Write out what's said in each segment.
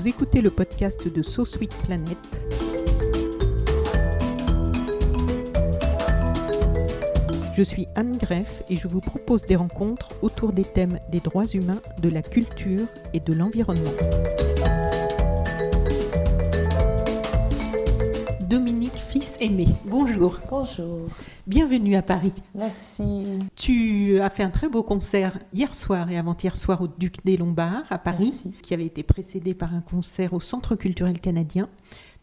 Vous écoutez le podcast de So Sweet Planet. Je suis Anne Greff et je vous propose des rencontres autour des thèmes des droits humains, de la culture et de l'environnement. Dominique Fils Aimé, bonjour. Bonjour. Bienvenue à Paris. Merci. Tu as fait un très beau concert hier soir et avant-hier soir au Duc des Lombards à Paris, Merci. qui avait été précédé par un concert au Centre culturel canadien.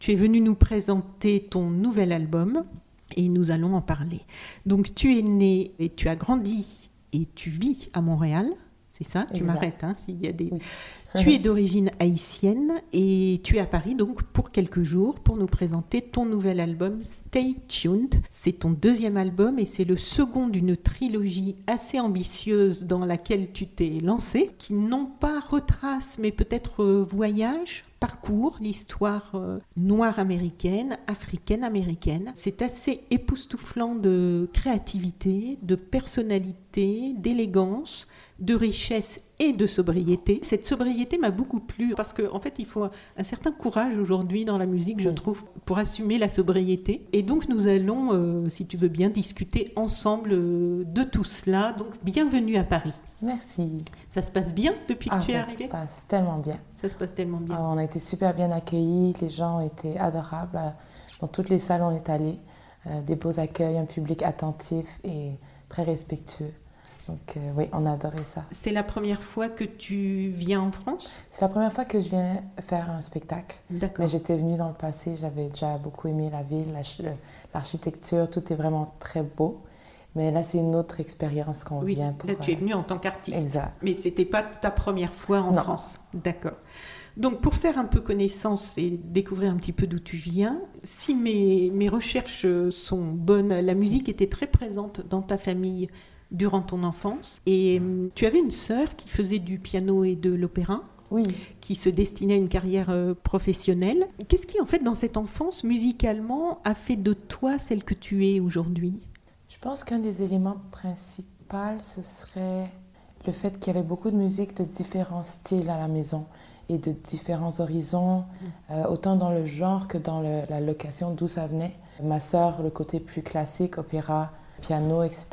Tu es venu nous présenter ton nouvel album et nous allons en parler. Donc tu es né et tu as grandi et tu vis à Montréal, c'est ça Tu m'arrêtes hein, s'il y a des... Oui. Tu es d'origine haïtienne et tu es à Paris donc pour quelques jours pour nous présenter ton nouvel album Stay Tuned. C'est ton deuxième album et c'est le second d'une trilogie assez ambitieuse dans laquelle tu t'es lancé, qui non pas retrace mais peut-être euh, voyage, parcours l'histoire euh, noire américaine, africaine américaine. C'est assez époustouflant de créativité, de personnalité, d'élégance, de richesse et de sobriété. Cette sobriété m'a beaucoup plu parce qu'en en fait, il faut un certain courage aujourd'hui dans la musique, je Oui. trouve, pour assumer la sobriété. Et donc, nous allons, euh, si tu veux bien, discuter ensemble euh, de tout cela. Donc, bienvenue à Paris. Merci. Ça se passe bien depuis que Ah, tu es ça arrivé se passe tellement bien. Ça se passe tellement bien. Ah, on a été super bien accueillis, les gens été adorables. Dans toutes les salles, on est allé. Euh, des beaux accueils, un public attentif et très respectueux. Donc euh, oui, on a adoré ça. C'est la première fois que tu viens en France? C'est la première fois que je viens faire un spectacle. D'accord. Mais j'étais venue dans le passé, j'avais déjà beaucoup aimé la ville, le- l'architecture, tout est vraiment très beau. Mais là, c'est une autre expérience qu'on Oui, vient pour... là tu es euh, venu en tant qu'artiste. Exact. Mais c'était pas ta première fois en Non. France. D'accord. Donc pour faire un peu connaissance et découvrir un petit peu d'où tu viens, si mes, mes recherches sont bonnes, la musique était très présente dans ta famille durant ton enfance. Et hum, tu avais une sœur qui faisait du piano et de l'opéra, Oui, qui se destinait à une carrière euh, professionnelle. Qu'est-ce qui en fait dans cette enfance musicalement a fait de toi celle que tu es aujourd'hui? Je pense qu'un des éléments principaux, ce serait le fait qu'il y avait beaucoup de musique de différents styles à la maison et de différents horizons, euh, autant dans le genre que dans le- la location d'où ça venait. Ma sœur, le côté plus classique, opéra, piano, etc.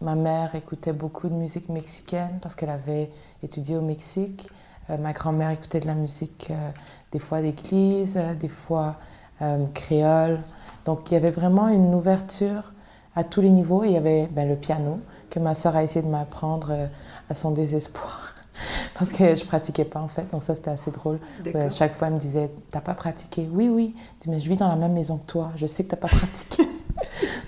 Ma mère écoutait beaucoup de musique mexicaine parce qu'elle avait étudié au Mexique. Euh, ma grand-mère écoutait de la musique euh, des fois d'église, euh, des fois créole. Donc il y avait vraiment une ouverture à tous les niveaux. Il y avait ben, le piano que ma sœur a essayé de m'apprendre à son désespoir. Parce que je pratiquais pas en fait, donc ça c'était assez drôle. Ouais, chaque fois elle me disait T'as pas pratiqué Oui, oui. Je dis Mais je vis dans la même maison que toi, je sais que t'as pas pratiqué.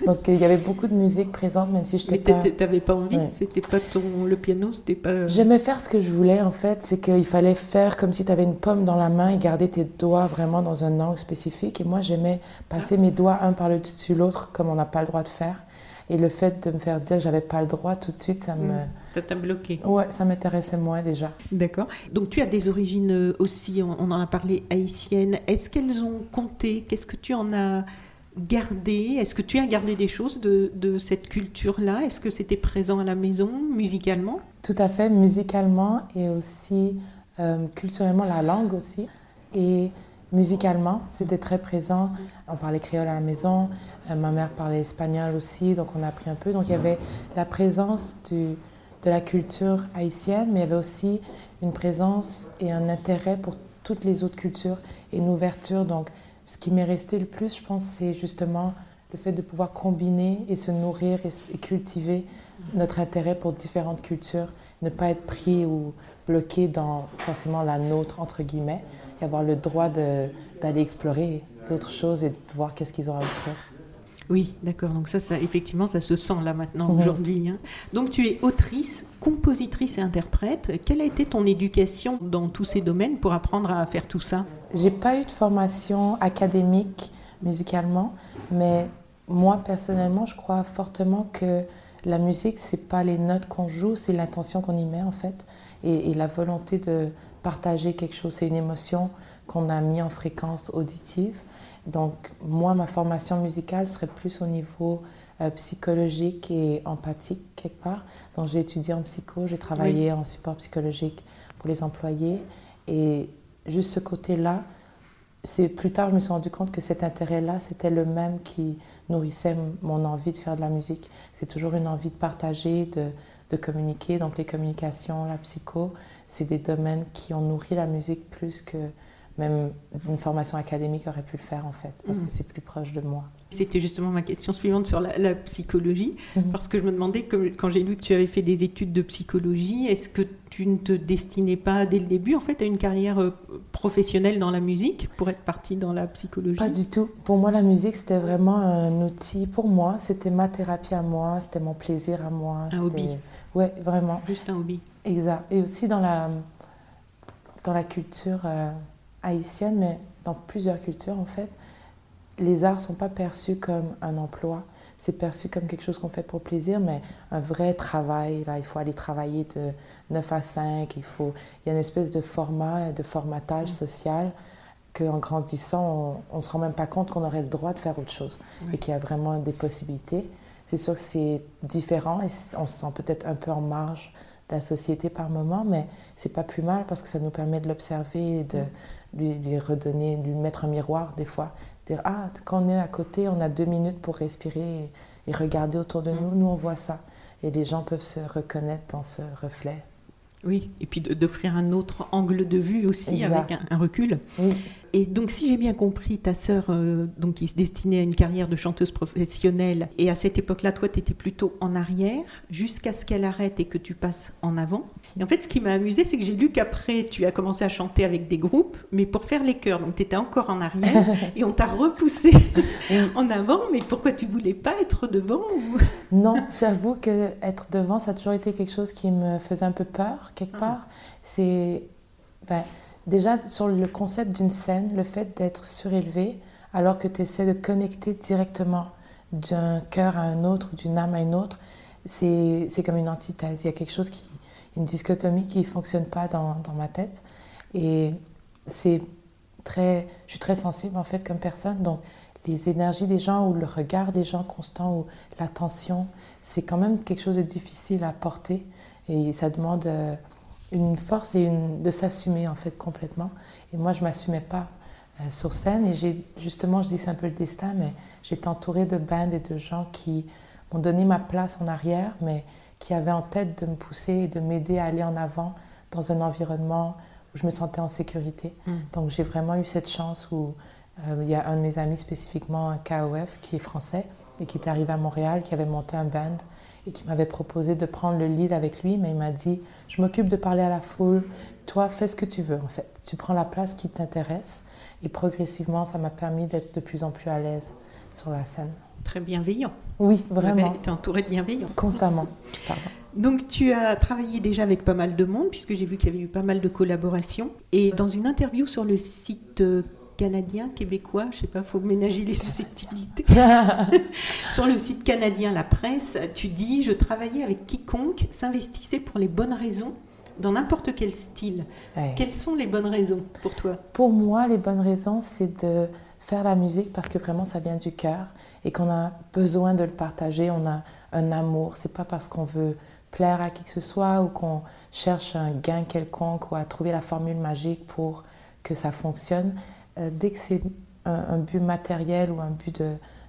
Donc il y avait beaucoup de musique présente, même si je Mais n'étais pas. t'étais- t'avais pas envie? Ouais. C'était pas ton le piano, c'était pas. J'aimais faire ce que je voulais en fait, c'est qu'il fallait faire comme si tu avais une pomme dans la main et garder tes doigts vraiment dans un angle spécifique. Et moi j'aimais passer mes doigts un par le dessus de l'autre comme on n'a pas le droit de faire. Et le fait de me faire dire que j'avais pas le droit tout de suite, ça me, Ça t'a bloqué? ouais, ça m'intéressait moins déjà. D'accord. Donc tu as des origines euh, aussi, on on en a parlé, haïtiennes. Est-ce qu'elles ont compté? Qu'est-ce que tu en as gardé Est-ce que tu as gardé des choses de, de cette culture-là? Est-ce que c'était présent à la maison, musicalement? Tout à fait, musicalement et aussi euh, culturellement, la langue aussi. Et musicalement, c'était très présent. On parlait créole à la maison, euh, ma mère parlait espagnol aussi, donc on a appris un peu. Donc il y avait la présence du, de la culture haïtienne, mais il y avait aussi une présence et un intérêt pour toutes les autres cultures et une ouverture. Donc ce qui m'est resté le plus, je pense, c'est justement le fait de pouvoir combiner et se nourrir et, cultiver notre intérêt pour différentes cultures, ne pas être pris ou bloqué dans forcément la nôtre, entre guillemets, et avoir le droit d'aller explorer d'autres choses et de voir qu'est-ce qu'ils ont à offrir. Oui, d'accord. Donc ça, ça, effectivement, ça se sent là maintenant aujourd'hui. Hein. Donc tu es autrice, compositrice et interprète. Quelle a été ton éducation dans tous ces domaines pour apprendre à faire tout ça? J'ai pas eu de formation académique musicalement, mais moi personnellement, je crois fortement que la musique, c'est pas les notes qu'on joue, c'est l'intention qu'on y met en fait, et, la volonté de partager quelque chose. C'est une émotion qu'on a mis en fréquence auditive. Donc moi, ma formation musicale serait plus au niveau euh, psychologique et empathique quelque part. Donc j'ai étudié en psycho, j'ai travaillé en support psychologique pour les employés, et juste ce côté-là, c'est plus tard je me suis rendu compte que cet intérêt-là, c'était le même qui nourrissait mon envie de faire de la musique. C'est toujours une envie de partager, de, de, communiquer. Donc les communications, la psycho, c'est des domaines qui ont nourri la musique plus que même une formation académique aurait pu le faire en fait, parce que mm. c'est plus proche de moi. C'était justement ma question suivante sur la, psychologie, mm-hmm. parce que je me demandais, quand j'ai lu que tu avais fait des études de psychologie, est-ce que tu ne te destinais pas dès le début en fait à une carrière euh, professionnelle dans la musique pour être partie dans la psychologie? Pas du tout. Pour moi, la musique c'était vraiment un outil. Pour moi, c'était ma thérapie à moi, c'était mon plaisir à moi. Un hobby. Ouais, vraiment. Juste un hobby. Exact. Et aussi dans la dans la culture. Euh, haïtienne, mais dans plusieurs cultures en fait, les arts ne sont pas perçus comme un emploi, c'est perçu comme quelque chose qu'on fait pour plaisir, mais un vrai travail. Là, il faut aller travailler de 9 à 5, il, faut, il y a une espèce de format, de formatage mm. social qu'en grandissant, on ne se rend même pas compte qu'on aurait le droit de faire autre chose et qu'il y a vraiment des possibilités. C'est sûr que c'est différent et on se sent peut-être un peu en marge de la société par moment, mais c'est pas plus mal parce que ça nous permet de l'observer et de, mm lui, redonner, lui mettre un miroir des fois. Dire, ah, quand on est à côté, on a deux minutes pour respirer et, regarder autour de nous. Mm. Nous, on voit ça. Et les gens peuvent se reconnaître dans ce reflet. Oui, et puis d'offrir un autre angle de vue aussi avec un, recul. Et donc, si j'ai bien compris, ta sœur, euh, donc, qui se destinait à une carrière de chanteuse professionnelle, et à cette époque-là, toi, tu étais plutôt en arrière, jusqu'à ce qu'elle arrête et que tu passes en avant. Et en fait, ce qui m'a amusé, c'est que j'ai lu qu'après, tu as commencé à chanter avec des groupes, mais pour faire les chœurs. Donc, tu étais encore en arrière, et on t'a repoussé en avant. Mais pourquoi tu voulais pas être devant Non, j'avoue que être devant, ça a toujours été quelque chose qui me faisait un peu peur, quelque ah. part. C'est. Ben, Déjà, sur le concept d'une scène, le fait d'être surélevé, alors que tu essaies de connecter directement d'un cœur à un autre, d'une âme à une autre, c'est comme une antithèse. Il y a quelque chose qui, une dichotomie qui ne fonctionne pas dans, dans, ma tête. Et c'est très, je suis très sensible en fait comme personne. Donc, les énergies des gens ou le regard des gens constant ou l'attention, c'est quand même quelque chose de difficile à porter. Et ça demande. Euh, une force et une, de s'assumer en fait complètement. Et moi, je m'assumais pas euh, sur scène. Et j'ai justement, je dis c'est un peu le destin, mais j'étais entourée de bandes et de gens qui m'ont donné ma place en arrière, mais qui avaient en tête de me pousser et de m'aider à aller en avant dans un environnement où je me sentais en sécurité. Mm. Donc j'ai vraiment eu cette chance où euh, il y a un de mes amis spécifiquement, un KOF, qui est français et qui est arrivé à Montréal, qui avait monté un band et qui m'avait proposé de prendre le lead avec lui, mais il m'a dit, je m'occupe de parler à la foule, toi fais ce que tu veux en fait, tu prends la place qui t'intéresse, et progressivement ça m'a permis d'être de plus en plus à l'aise sur la scène. Très bienveillant. Oui, vraiment. Tu es entouré de bienveillants. Constamment. Donc tu as travaillé déjà avec pas mal de monde, puisque j'ai vu qu'il y avait eu pas mal de collaborations. Et dans une interview sur le site euh, canadien, québécois, je sais pas, faut ménager les susceptibilités. Sur le site canadien La Presse, tu dis Je travaillais avec quiconque s'investissait pour les bonnes raisons dans n'importe quel style. Quelles sont les bonnes raisons pour toi? Pour moi, les bonnes raisons, c'est de faire la musique parce que vraiment ça vient du cœur et qu'on a besoin de le partager. On a un amour. C'est pas parce qu'on veut plaire à qui que ce soit ou qu'on cherche un gain quelconque ou à trouver la formule magique pour que ça fonctionne. Euh, dès que c'est un, but matériel ou un but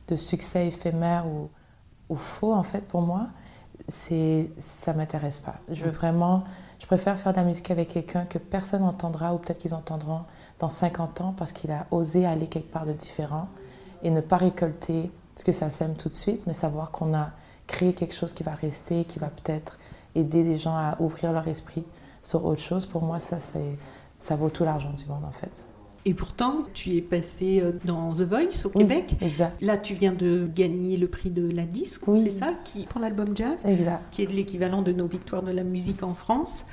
de, succès éphémère ou, faux, en fait, pour moi, c'est, ça m'intéresse pas. Je veux vraiment, je préfère faire de la musique avec quelqu'un que personne n'entendra ou peut-être qu'ils entendront dans 50 ans parce qu'il a osé aller quelque part de différent et ne pas récolter ce que ça sème tout de suite, mais savoir qu'on a créé quelque chose qui va rester, qui va peut-être aider les gens à ouvrir leur esprit sur autre chose. Pour moi, ça vaut tout l'argent du monde, en fait. Et pourtant, tu es passé euh, dans The Voice au Québec. exact. Là, tu viens de gagner le prix de la disque, c'est ça, qui, pour l'album jazz, exact. qui est l'équivalent de nos victoires de la musique en France.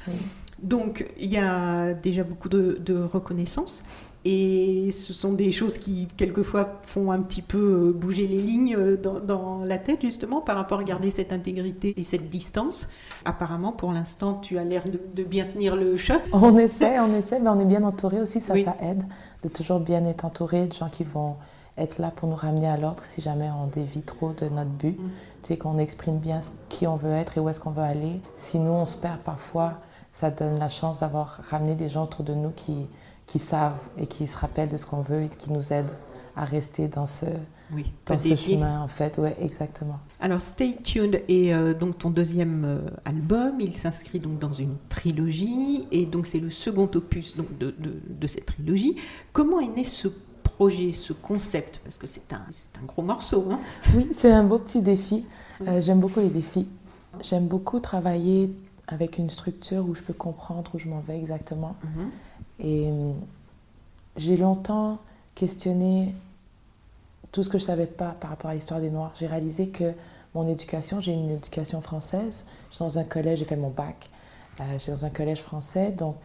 Donc, il y a déjà beaucoup de, de reconnaissance. Et ce sont des choses qui, quelquefois, font un petit peu euh, bouger les lignes euh, dans, la tête, justement, par rapport à garder cette intégrité et cette distance. Apparemment, pour l'instant, tu as l'air de, bien tenir le choc. On essaie, on essaie, mais on est bien entouré aussi, ça, ça aide de toujours bien être entouré de gens qui vont être là pour nous ramener à l'ordre si jamais on dévie trop de notre but. Mm. Tu sais, qu'on exprime bien qui on veut être et où est-ce qu'on veut aller. Si nous, on se perd parfois, ça donne la chance d'avoir ramené des gens autour de nous qui qui savent et qui se rappellent de ce qu'on veut et qui nous aident à rester dans ce, dans ce chemin, en fait. Oui, exactement. Alors, Stay Tuned est euh, donc ton deuxième euh, album. Il s'inscrit donc dans une trilogie et donc c'est le second opus donc, de, de, cette trilogie. Comment est né ce projet, ce concept? Parce que c'est un, un, gros morceau. Hein oui, c'est un beau petit défi. Euh, j'aime beaucoup les défis. J'aime beaucoup travailler avec une structure où je peux comprendre où je m'en vais exactement. Mhm. Et euh, j'ai longtemps questionné tout ce que je ne savais pas par rapport à l'histoire des Noirs. J'ai réalisé que mon éducation, j'ai une éducation française. Je suis dans un collège, j'ai fait mon bac. Euh, je suis dans un collège français. Donc,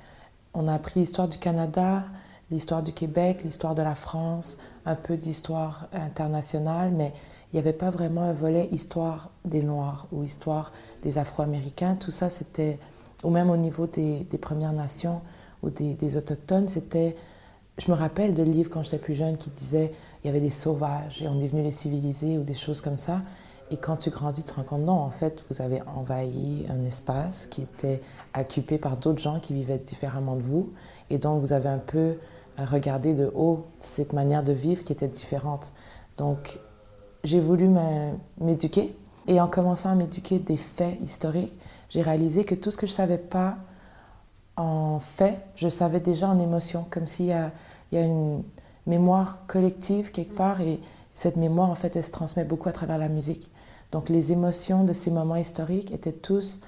on a appris l'histoire du Canada, l'histoire du Québec, l'histoire de la France, un peu d'histoire internationale, mais il n'y avait pas vraiment un volet histoire des Noirs ou histoire des Afro-Américains. Tout ça, c'était, ou même au niveau des Premières Nations, ou des, autochtones, c'était... Je me rappelle de livres quand j'étais plus jeune qui disaient il y avait des sauvages et on est venu les civiliser ou des choses comme ça. Et quand tu grandis, tu te rends compte, non, en fait, vous avez envahi un espace qui était occupé par d'autres gens qui vivaient différemment de vous. Et donc, vous avez un peu regardé de haut cette manière de vivre qui était différente. Donc, j'ai voulu m'éduquer. Et en commençant à m'éduquer des faits historiques, j'ai réalisé que tout ce que je ne savais pas en fait, je savais déjà en émotion, comme s'il y y a une mémoire collective quelque part et cette mémoire, en fait, elle se transmet beaucoup à travers la musique. Donc les émotions de ces moments historiques étaient tous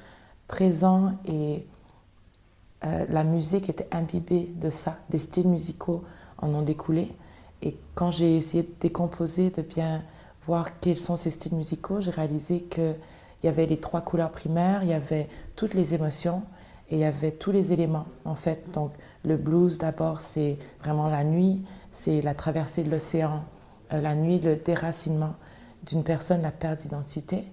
présents et euh, la musique était imbibée de ça. Des styles musicaux en ont découlé. Et quand j'ai essayé de décomposer, de bien voir quels sont ces styles musicaux, j'ai réalisé qu'il y avait les trois couleurs primaires, il y avait toutes les émotions, et il y avait tous les éléments en fait. Donc le blues d'abord c'est vraiment la nuit, c'est la traversée de l'océan, euh, la nuit, le déracinement d'une personne, la perte d'identité.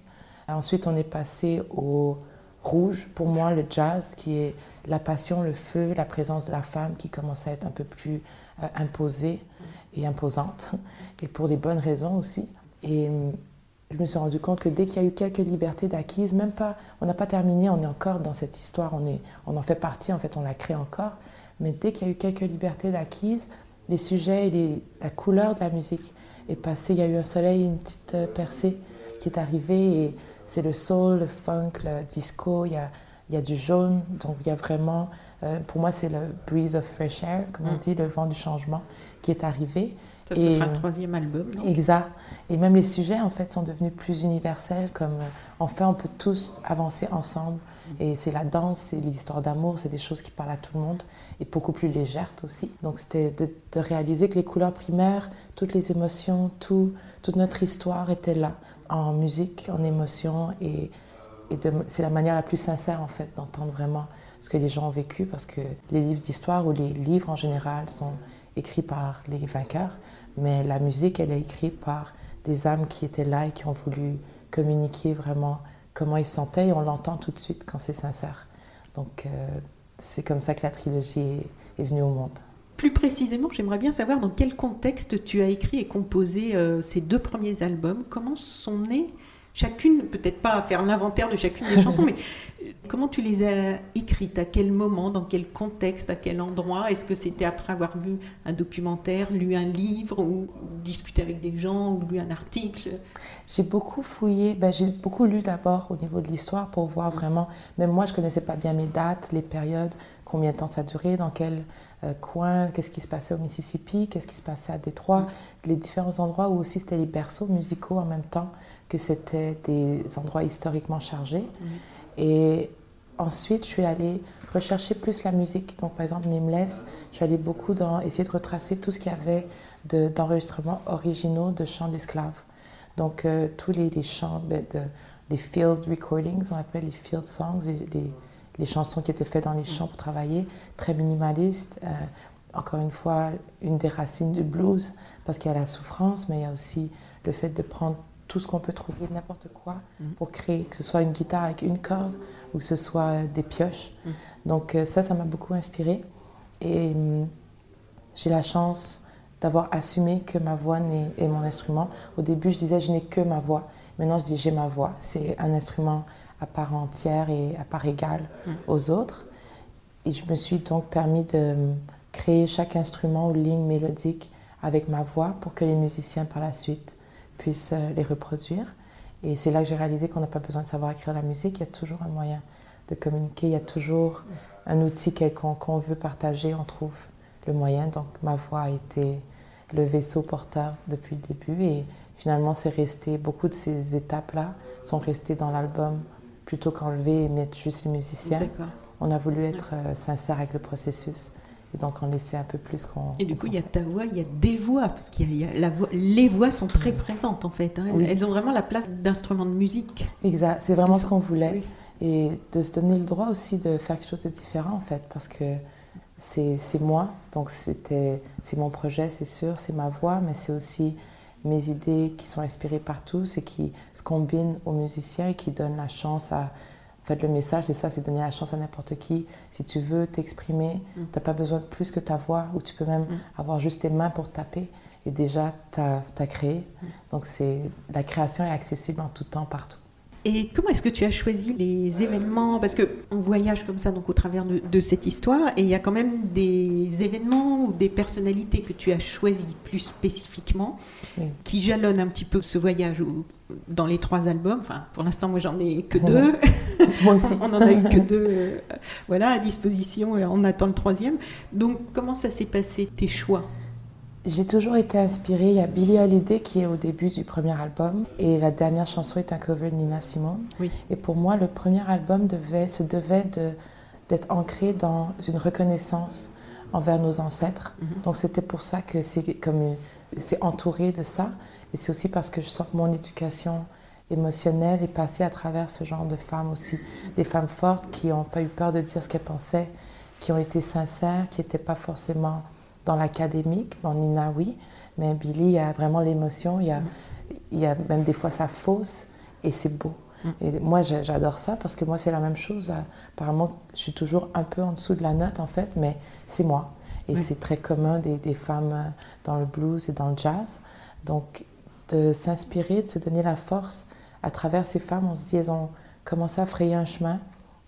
Ensuite on est passé au rouge, pour moi le jazz qui est la passion, le feu, la présence de la femme qui commence à être un peu plus euh, imposée et imposante, et pour des bonnes raisons aussi. Et je me suis rendu compte que dès qu'il y a eu quelques libertés d'acquises, même pas, on n'a pas terminé, on est encore dans cette histoire, on, est, on en fait partie, en fait, on la crée encore. Mais dès qu'il y a eu quelques libertés d'acquises, les sujets et la couleur de la musique est passée. Il y a eu un soleil, une petite euh, percée qui est arrivée et c'est le soul, le funk, le disco, il y a, il y a du jaune. Donc il y a vraiment, euh, pour moi, c'est le breeze of fresh air, comme on mm. dit, le vent du changement qui est arrivé. Ça, ce sera le troisième album. exact. Et même les sujets, en fait, sont devenus plus universels, comme euh, en fait, on peut tous avancer ensemble. Et c'est la danse, c'est l'histoire d'amour, c'est des choses qui parlent à tout le monde, et beaucoup plus légères aussi. Donc c'était de, réaliser que les couleurs primaires, toutes les émotions, tout, toute notre histoire était là, en musique, en émotion, et, et c'est la manière la plus sincère, en fait, d'entendre vraiment ce que les gens ont vécu, parce que les livres d'histoire ou les livres en général sont écrits par les vainqueurs, mais la musique, elle est écrite par des âmes qui étaient là et qui ont voulu communiquer vraiment comment ils se sentaient et on l'entend tout de suite quand c'est sincère. Donc euh, c'est comme ça que la trilogie est, venue au monde. Plus précisément, j'aimerais bien savoir dans quel contexte tu as écrit et composé euh, ces deux premiers albums. Comment sont nés chacune, peut-être pas à faire l'inventaire de chacune des chansons, mais euh, comment tu les as écrites? À quel moment? Dans quel contexte? À quel endroit? Est-ce que c'était après avoir vu un documentaire, lu un livre, ou discuté avec des gens, ou lu un article? J'ai beaucoup fouillé, ben, j'ai beaucoup lu d'abord au niveau de l'histoire pour voir vraiment, même moi je connaissais pas bien mes dates, les périodes, combien de temps ça durait, dans quel euh, coin, qu'est-ce qui se passait au Mississippi, qu'est-ce qui se passait à Détroit, les différents endroits où aussi c'était les berceaux musicaux en même temps que c'était des endroits historiquement chargés. Et ensuite, je suis allée recherché plus la musique. Donc, par exemple, Nameless, je suis allée beaucoup dans essayer de retracer tout ce qu'il y avait d'enregistrements originaux de chants d'esclaves. Donc, euh, tous les, chants, de, des field recordings, on appelle les field songs, les, les, chansons qui étaient faites dans les champs pour travailler, très minimalistes. Euh, encore une fois, une des racines du blues, parce qu'il y a la souffrance, mais il y a aussi le fait de prendre tout ce qu'on peut trouver, n'importe quoi, mm. pour créer, que ce soit une guitare avec une corde ou que ce soit des pioches. Mm. Donc euh, ça, ça m'a beaucoup inspiré. Et hum, j'ai la chance d'avoir assumé que ma voix est mon instrument. Au début, je disais je n'ai que ma voix. Maintenant, je dis j'ai ma voix. C'est un instrument à part entière et à part égale mm. aux autres. Et je me suis donc permis de créer chaque instrument ou ligne mélodique avec ma voix pour que les musiciens par la suite puissent euh, les reproduire. Et c'est là que j'ai réalisé qu'on n'a pas besoin de savoir écrire la musique, il y a toujours un moyen de communiquer, il y a toujours un outil quelconque qu'on veut partager, on trouve le moyen. Donc ma voix a été le vaisseau porteur depuis le début et finalement c'est resté, beaucoup de ces étapes-là sont restées dans l'album plutôt qu'enlever et mettre juste les musiciens. On a voulu être euh, sincère avec le processus. Et donc on laissait un peu plus qu'on. Et du coup, il y a ta voix, il y a des voix, parce qu'il y a, la voix, les voix sont très présentes en fait. Hein. Elles, ont vraiment la place d'instruments de musique. Exact, c'est vraiment ce qu'on voulait. Et de se donner le droit aussi de faire quelque chose de différent en fait, parce que c'est moi, donc c'est mon projet, c'est sûr, c'est ma voix, mais c'est aussi mes idées qui sont inspirées par tous et qui se combinent aux musiciens et qui donnent la chance à en fait, le message, c'est ça, c'est donner la chance à n'importe qui. Si tu veux t'exprimer, mm. tu n'as pas besoin de plus que ta voix, ou tu peux même mm. avoir juste tes mains pour taper. Et déjà, tu as, créé. Mm. Donc, c'est la création est accessible en tout temps, partout. Et comment est-ce que tu as choisi les événements? Parce qu'on voyage comme ça donc au travers de, cette histoire, et il y a quand même des événements ou des personnalités que tu as choisis plus spécifiquement, qui jalonnent un petit peu ce voyage dans les trois albums. Enfin, pour l'instant, moi, j'en ai que deux. moi aussi. on en a eu que deux, euh, voilà, à disposition, et on attend le troisième. Donc, comment ça s'est passé tes choix? J'ai toujours été inspirée. Il y a Billie Holiday qui est au début du premier album et la dernière chanson est un cover de Nina Simone. Oui. Et pour moi, le premier album devait, se devait d'être ancré dans une reconnaissance envers nos ancêtres. Mhm. Donc c'était pour ça que c'est comme c'est entouré de ça. Et c'est aussi parce que je sens que mon éducation émotionnelle est passée à travers ce genre de femmes aussi. Des femmes fortes qui n'ont pas eu peur de dire ce qu'elles pensaient, qui ont été sincères, qui n'étaient pas forcément dans l'académique. Bon, Nina, oui, mais Billy, il y a vraiment l'émotion, il, y a, il y a même des fois ça fausse et c'est beau. Mm. Et moi, j'adore ça parce que moi, c'est la même chose. Apparemment, je suis toujours un peu en dessous de la note, en fait, mais c'est moi. Et c'est très commun des, des, femmes dans le blues et dans le jazz. Donc, de s'inspirer, de se donner la force à travers ces femmes, on se dit, elles ont commencé à frayer un chemin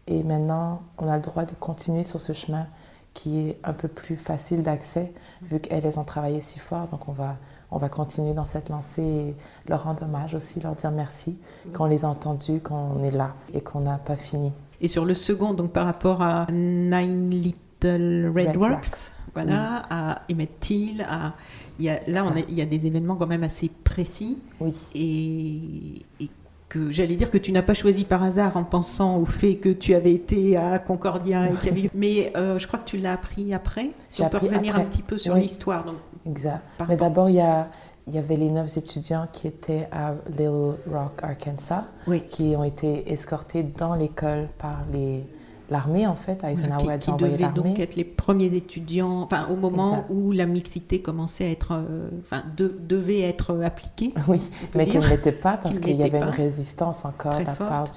et maintenant, on a le droit de continuer sur ce chemin qui est un peu plus facile d'accès, vu qu'elles ont travaillé si fort. Donc on va, on va continuer dans cette lancée et leur rendre hommage aussi, leur dire merci, qu'on les a entendus, qu'on est là et qu'on n'a pas fini. Et sur le second, donc par rapport à Nine Little Red, Works, voilà, à Emmett Till, à... Il y a, là, on il y a des événements quand même assez précis. Oui. Et, et que j'allais dire que tu n'as pas choisi par hasard en pensant au fait que tu avais été à Concordia et mais euh, je crois que tu l'as appris après. Si on peut revenir un petit peu sur l'histoire. Exact. Mais d'abord, il y a il y avait les neuf étudiants qui étaient à Little Rock, Arkansas, qui ont été escortés dans l'école par les l'armée en fait, Eisenhower a qui, qui devaient donc être les premiers étudiants, enfin au moment où la mixité commençait à être, euh, enfin devait être appliquée. Oui, mais qu'elle ne l'était pas parce qu'il y avait une résistance encore de la part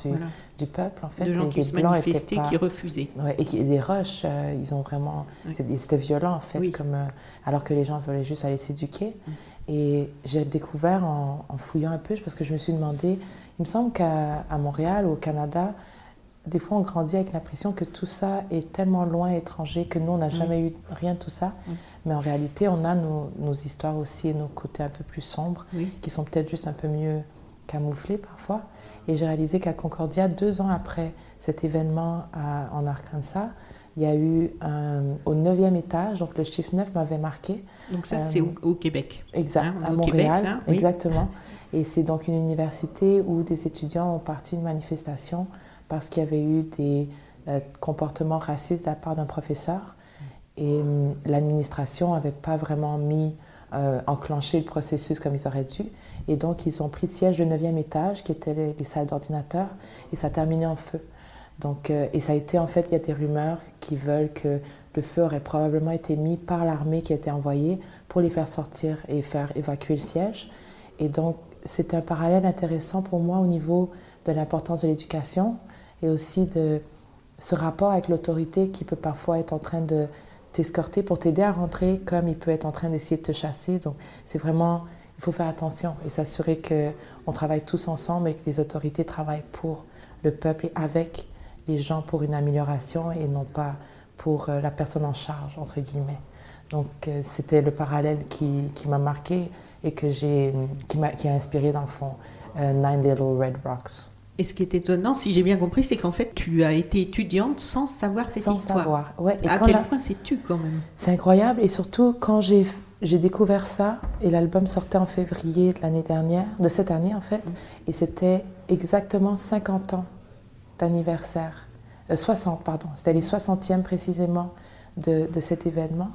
du, peuple en fait. De gens qui se manifestaient, qui refusaient. Ouais, et qui, des rushs, euh, ils ont vraiment, c'était violent en fait, comme euh, alors que les gens voulaient juste aller s'éduquer. Mm. Et j'ai découvert en, en, fouillant un peu, parce que je me suis demandé, il me semble qu'à Montréal ou au Canada, des fois, on grandit avec l'impression que tout ça est tellement loin, étranger, que nous, on n'a mm. jamais eu rien de tout ça. Mm. Mais en réalité, on a nos, histoires aussi et nos côtés un peu plus sombres, qui sont peut-être juste un peu mieux camouflés parfois. Et j'ai réalisé qu'à Concordia, deux ans après cet événement en Arkansas, il y a eu au neuvième étage, donc le chiffre 9 m'avait marqué. Donc ça, c'est au, Québec. Exact, hein, à Montréal, exactement. Et c'est donc une université où des étudiants ont parti une manifestation parce qu'il y avait eu des, euh, comportement raciste de la part d'un professeur. Et hum, l'administration n'avait pas vraiment mis, euh, enclenché le processus comme ils auraient dû. Et donc, ils ont pris le siège du 9e étage, qui était les, salles d'ordinateur, et ça a terminé en feu. Donc, euh, et ça a été, en fait, il y a des rumeurs qui veulent que le feu aurait probablement été mis par l'armée qui été envoyée pour les faire sortir et faire évacuer le siège. Et donc, c'est un parallèle intéressant pour moi au niveau de l'importance de l'éducation et aussi de ce rapport avec l'autorité qui peut parfois être en train de t'escorter pour t'aider à rentrer comme il peut être en train d'essayer de te chasser. Donc, c'est vraiment, il faut faire attention et s'assurer qu'on travaille tous ensemble et que les autorités travaillent pour le peuple et avec les gens pour une amélioration et non pas pour euh, la personne en charge, entre guillemets. Donc, euh, c'était le parallèle qui, m'a marqué et que qui, m'a, qui a inspiré, dans le fond, euh, Nine Little Red Rocks. Et ce qui est étonnant, si j'ai bien compris, c'est qu'en fait, tu as été étudiante sans savoir cette sans histoire. Savoir. Ouais. à quel point c'est-tu quand même? C'est incroyable. Et surtout, quand j'ai, j'ai découvert ça, et l'album sortait en février de l'année dernière, de cette année en fait, mm. et c'était exactement 50 ans d'anniversaire. 60, euh, pardon. C'était les 60e précisément de, de cet événement.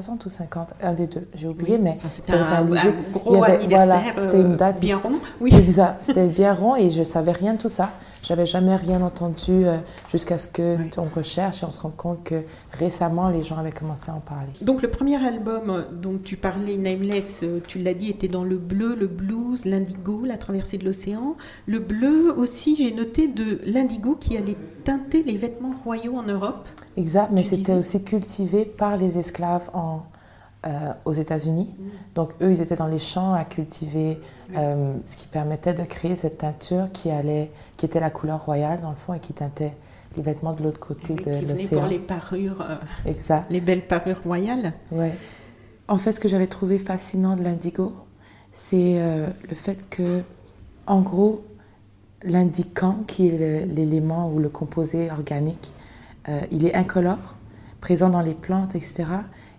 60 ou 50, un des deux, j'ai oublié, mais c'était réalisé. Un gros anniversaire. c'était une date bien rond. Oui, exact. C'était bien rond et je savais rien de tout ça. J'avais jamais rien entendu euh, jusqu'à ce que on recherche et on se rend compte que récemment les gens avaient commencé à en parler. Donc le premier album euh, dont tu parlais, Nameless, euh, tu l'as dit, était dans le bleu, le blues, l'indigo, la traversée de l'océan. Le bleu aussi, j'ai noté de l'indigo qui allait teinter les vêtements royaux en Europe. Exact, mais c'était aussi cultivé par les esclaves en, euh, aux États-Unis. Mm. Donc eux, ils étaient dans les champs à cultiver, euh, ce qui permettait de créer cette teinture qui, allait, qui était la couleur royale dans le fond et qui teintait les vêtements de l'autre côté de l'océan. pour les parures, euh, exact. les belles parures royales. Ouais. En fait, ce que j'avais trouvé fascinant de l'indigo, c'est le fait que, en gros, l'indicant, qui est l'élément ou le composé organique, il est incolore, présent dans les plantes, etc.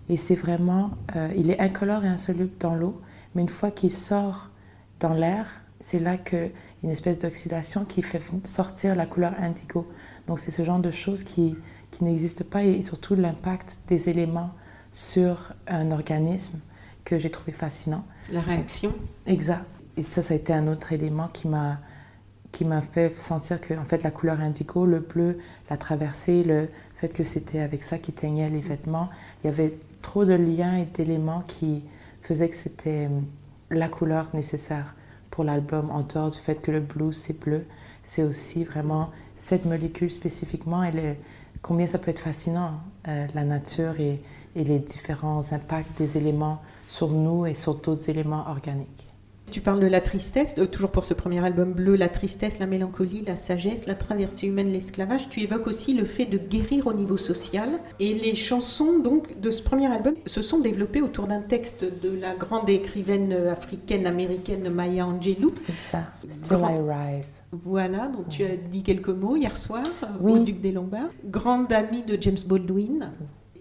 Et c'est vraiment, euh, il est incolore et insoluble dans l'eau, mais une fois qu'il sort dans l'air, c'est là qu'il une espèce d'oxydation qui fait sortir la couleur indigo. Donc c'est ce genre de choses qui, qui n'existent pas et surtout l'impact des éléments sur un organisme que j'ai trouvé fascinant. La réaction. Exact. Et ça, ça a été un autre élément qui m'a qui m'a fait sentir que en fait la couleur indigo, le bleu, la traversée, le fait que c'était avec ça qui teignait les vêtements, il y avait trop de liens et d'éléments qui faisaient que c'était euh, la couleur nécessaire pour l'album, en dehors du fait que le blues c'est bleu, c'est aussi vraiment cette molécule spécifiquement et combien ça peut être fascinant, euh, la nature et, et les différents impacts des éléments sur nous et sur d'autres éléments organiques. Tu parles de la tristesse, toujours pour ce premier album bleu, la tristesse, la mélancolie, la sagesse, la traversée humaine, l'esclavage. Tu évoques aussi le fait de guérir au niveau social. Et les chansons donc de ce premier album se sont développées autour d'un texte de la grande écrivaine africaine américaine Maya Angelou. C'est ça. Still I Rise. Voilà, donc tu as dit quelques mots hier soir au Duc des Lombards. Grande amie de James Baldwin.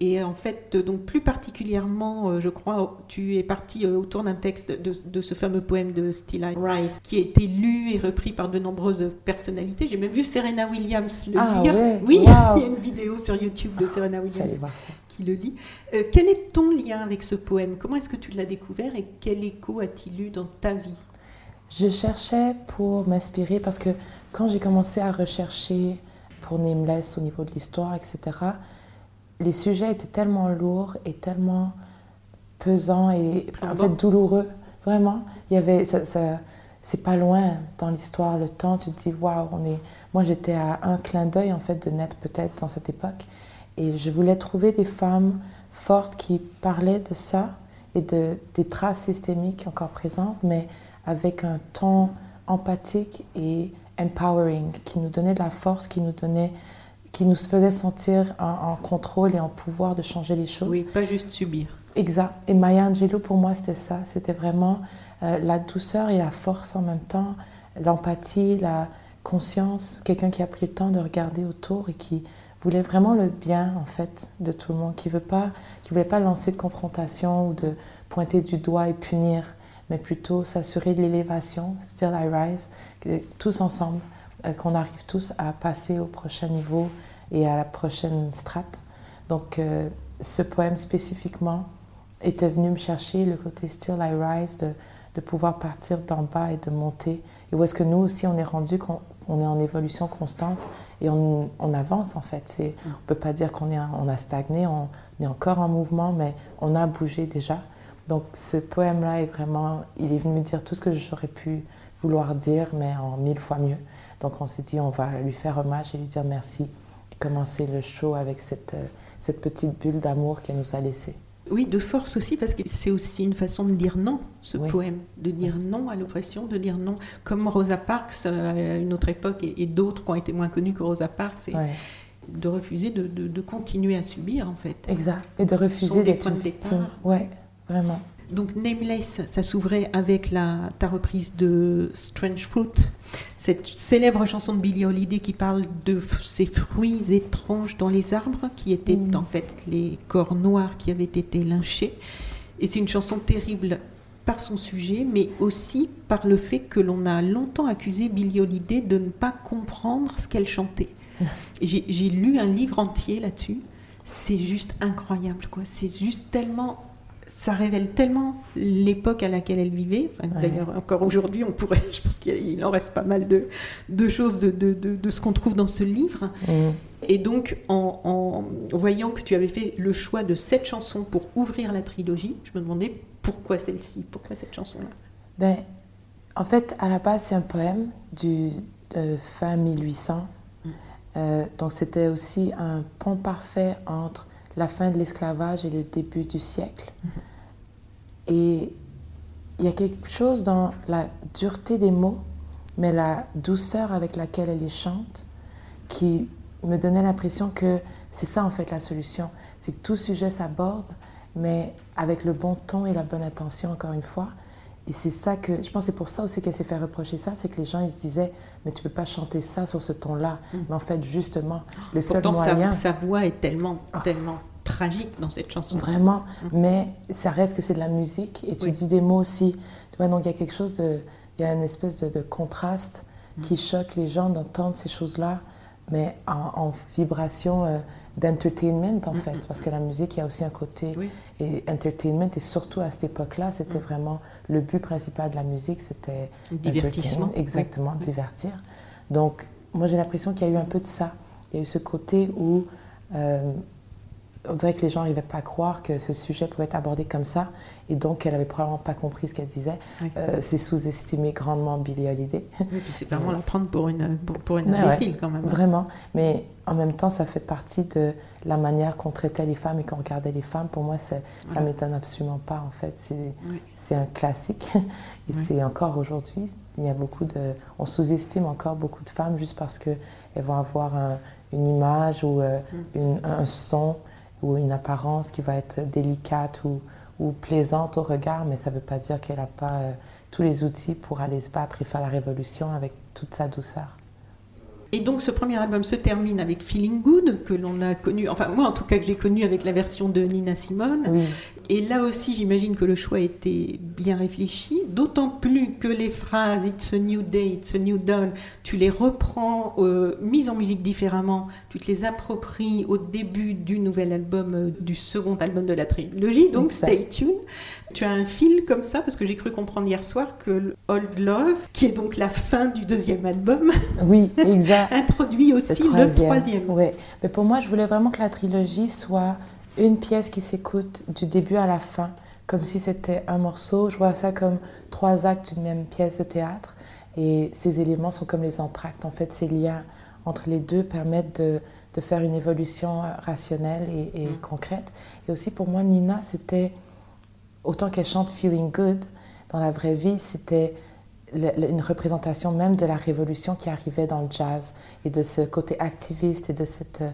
Et en fait, donc plus particulièrement, euh, je crois, tu es parti euh, autour d'un texte de, ce fameux poème de Still I Rise, qui a été lu et repris par de nombreuses personnalités. J'ai même vu Serena Williams le ah lire. oui, il y a une vidéo sur YouTube de Serena Williams qui le lit. Euh, quel est ton lien avec ce poème? Comment est-ce que tu l'as découvert et quel écho a-t-il eu dans ta vie? Je cherchais pour m'inspirer parce que quand j'ai commencé à rechercher pour Nameless au niveau de l'histoire, etc., les sujets étaient tellement lourds et tellement pesants et en fait douloureux. Vraiment, il y avait ça, c'est pas loin dans l'histoire le temps. Tu te dis waouh, on est. Moi, j'étais à un clin d'œil en fait de naître peut-être dans cette époque, et je voulais trouver des femmes fortes qui parlaient de ça et de des traces systémiques encore présentes, mais avec un ton empathique et empowering qui nous donnait de la force, qui nous donnait qui nous faisait sentir en, contrôle et en pouvoir de changer les choses. Oui, pas juste subir. Exact. Et Maya Angelou, pour moi, c'était ça. C'était vraiment euh, la douceur et la force en même temps, l'empathie, la conscience, quelqu'un qui a pris le temps de regarder autour et qui voulait vraiment le bien, en fait, de tout le monde, qui ne voulait pas lancer de confrontation ou de pointer du doigt et punir, mais plutôt s'assurer de l'élévation, Still I Rise, tous ensemble. Euh, qu'on arrive tous à passer au prochain niveau et à la prochaine strate. Donc, euh, ce poème spécifiquement était venu me chercher le côté Still I Rise, de, de pouvoir partir d'en bas et de monter. Et où est-ce que nous aussi, on est rendu qu'on on est en évolution constante et on, on avance en fait. On ne peut pas dire qu'on on a stagné, on est encore en mouvement, mais on a bougé déjà. Donc ce poème-là est vraiment, il est venu me dire tout ce que j'aurais pu vouloir dire, mais en mille fois mieux. Donc on s'est dit, on va lui faire hommage et lui dire merci. Commencer le show avec cette, euh, cette petite bulle d'amour qu'elle nous a laissée. Oui, de force aussi, parce que c'est aussi une façon de dire non, ce poème, de dire non à l'oppression, de dire non, comme Rosa Parks euh, à une autre époque et, d'autres qui ont été moins connus que Rosa Parks, et de refuser de, de, continuer à subir en fait. Exact, et de refuser d'être une victime. Ouais, vraiment. Donc Nameless, ça s'ouvrait avec la, ta reprise de Strange Fruit, cette célèbre chanson de Billie Holiday qui parle de ces fruits étranges dans les arbres, qui étaient mm. en fait les corps noirs qui avaient été lynchés. Et c'est une chanson terrible par son sujet, mais aussi par le fait que l'on a longtemps accusé Billie Holiday de ne pas comprendre ce qu'elle chantait. J'ai lu un livre entier là-dessus. C'est juste incroyable, quoi. C'est juste tellement ça révèle tellement l'époque à laquelle elle vivait. D'ailleurs, encore aujourd'hui, on pourrait, je pense qu'il en reste pas mal de, de choses de, de, de, ce qu'on trouve dans ce livre. Mm. Et donc, en, voyant que tu avais fait le choix de cette chanson pour ouvrir la trilogie, je me demandais pourquoi celle-ci, pourquoi cette chanson-là? Ben, En fait, à la base, c'est un poème du, de fin 1800. Mm. Euh, donc, c'était aussi un pont parfait entre la fin de l'esclavage et le début du siècle. Et il y a quelque chose dans la dureté des mots, mais la douceur avec laquelle elle les chante, qui me donnait l'impression que c'est ça en fait la solution. C'est que tout sujet s'aborde, mais avec le bon ton et la bonne attention, encore une fois. Et c'est ça que, je pense, c'est pour ça aussi qu'elle s'est fait reprocher ça, c'est que les gens, ils se disaient, mais tu peux pas chanter ça sur ce ton-là. Mm. Mais en fait, justement, le seul moyen... Sa, sa voix est tellement, tellement tragique dans cette chanson. Vraiment, mm. mais ça reste que c'est de la musique et tu dis des mots aussi. Tu vois, donc il y a quelque chose de. Il y a une espèce de, contraste mm. qui choque les gens d'entendre ces choses-là, mais en, vibration euh, d'entertainment en mm, fait, parce que la musique, il y a aussi un côté. Et entertainment, et surtout à cette époque-là, c'était vraiment le but principal de la musique, c'était. Divertissement. Exactement, divertir. Donc, moi j'ai l'impression qu'il y a eu un peu de ça. Il y a eu ce côté où. Euh, on dirait que les gens n'arrivaient pas à croire que ce sujet pouvait être abordé comme ça. Et donc, elle n'avait probablement pas compris ce qu'elle disait. Euh, c'est sous-estimer grandement Billie Holiday. Oui, puis c'est vraiment la prendre pour une, pour, une imbécile quand même. Vraiment. Mais en même temps, ça fait partie de la manière qu'on traitait les femmes et qu'on regardait les femmes. Pour moi, ça ne m'étonne absolument pas, en fait. C'est un classique. Et c'est encore aujourd'hui. Il y a beaucoup de... On sous-estime encore beaucoup de femmes juste parce qu'elles vont avoir une image ou euh, mm. un son ou une apparence qui va être délicate ou, ou plaisante au regard, mais ça ne veut pas dire qu'elle n'a pas euh, tous les outils pour aller se battre et faire la révolution avec toute sa douceur. Et donc ce premier album se termine avec Feeling Good, que l'on a connu, enfin moi en tout cas que j'ai connu avec la version de Nina Simone. Et là aussi j'imagine que le choix était bien réfléchi, d'autant plus que les phrases It's a new day, It's a new dawn, tu les reprends euh, mises en musique différemment, tu te les appropries au début du nouvel album, euh, du second album de la trilogie, donc Stay Tuned. Tu as un fil comme ça, parce que j'ai cru comprendre hier soir que Old Love, qui est donc la fin du deuxième album, oui, exact. introduit aussi le troisième. Oui, mais pour moi, je voulais vraiment que la trilogie soit une pièce qui s'écoute du début à la fin, comme si c'était un morceau. Je vois ça comme trois actes d'une même pièce de théâtre. Et ces éléments sont comme les entractes. En fait, ces liens entre les deux permettent de, de faire une évolution rationnelle et, et mm. concrète. Et aussi pour moi, Nina, c'était autant qu'elle chante Feeling Good, dans la vraie vie, c'était une représentation même de la révolution qui arrivait dans le jazz et de ce côté activiste et de cette euh,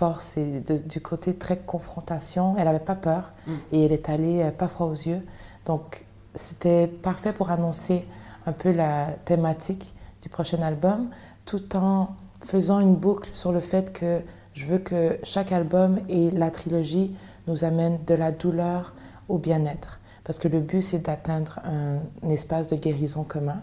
force et du côté très confrontation. Elle n'avait pas peur mm. et elle est allée euh, pas froid aux yeux. Donc c'était parfait pour annoncer un peu la thématique du prochain album tout en faisant une boucle sur le fait que je veux que chaque album et la trilogie nous amènent de la douleur, au bien-être. Parce que le but, c'est d'atteindre un, espace de guérison commun.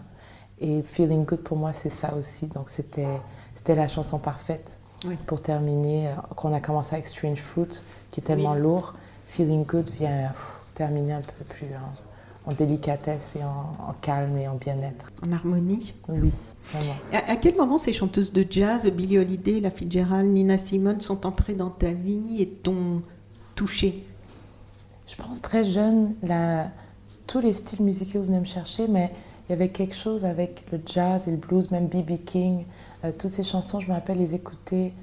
Et Feeling Good, pour moi, c'est ça aussi. Donc, c'était la chanson parfaite. Pour terminer, euh, qu'on a commencé avec Strange Fruit, qui est tellement lourd. Feeling Good vient terminer un peu plus en, délicatesse et en, calme et en bien-être. En harmonie Oui, vraiment. À, quel moment ces chanteuses de jazz, Billie Holiday, La Fitzgerald, Nina Simone, sont entrées dans ta vie et t'ont touchée? Je pense très jeune, la, tous les styles musicaux venaient me chercher, mais il y avait quelque chose avec le jazz et le blues, même B.B. King. Euh, toutes ces chansons, je me rappelle les écouter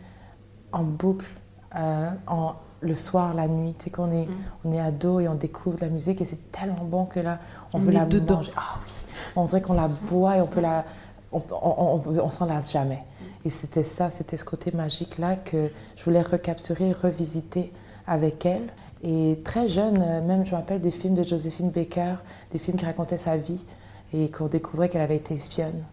en boucle, euh, en, le soir, la nuit. Tu sais, qu'on est, mm. on est ado et on découvre la musique et c'est tellement bon que là, on, veut la dedans. manger. Ah oui, on dirait qu'on la boit et on peut la, on, on, on, s'en lasse jamais. Et c'était ça, c'était ce côté magique-là que je voulais recapturer, revisiter avec elle. Et très jeune, euh, même je me rappelle des films de Josephine Baker, des films qui racontaient sa vie et qu'on découvrait qu'elle avait été espionne.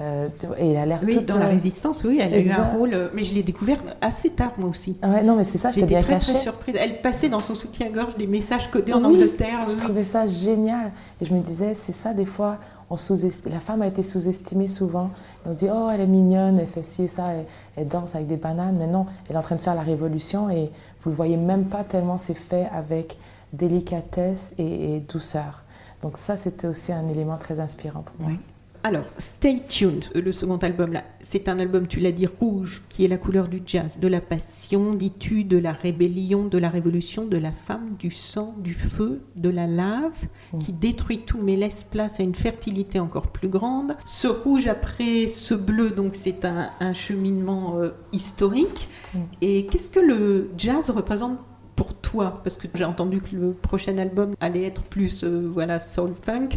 Euh, et elle a l'air oui, dans la résistance, oui, elle a eu un rôle, euh, mais je l'ai découverte assez tard moi aussi. Ouais, non, mais c'est ça, c'était bien très, caché. très surprise. Elle passait dans son soutien-gorge des messages codés en Angleterre. Je trouvais ça génial. Et je me disais, c'est ça, des fois, on la femme a été sous-estimée souvent. on dit, oh, elle est mignonne, elle fait ci et ça, elle, danse avec des bananes. Mais non, elle est en train de faire la révolution et vous le voyez même pas tellement c'est fait avec délicatesse et douceur. Donc ça, c'était aussi un élément très inspirant pour moi. Alors, Stay Tuned, le second album là, c'est un album, tu l'as dit, rouge, qui est la couleur du jazz, de la passion, dis-tu, de la rébellion, de la révolution, de la femme, du sang, du feu, de la lave, qui détruit tout mais laisse place à une fertilité encore plus grande. Ce rouge après ce bleu, donc c'est un, cheminement euh, historique. Et qu'est-ce que le jazz représente pour toi Parce que j'ai entendu que le prochain album allait être plus euh, voilà soul funk.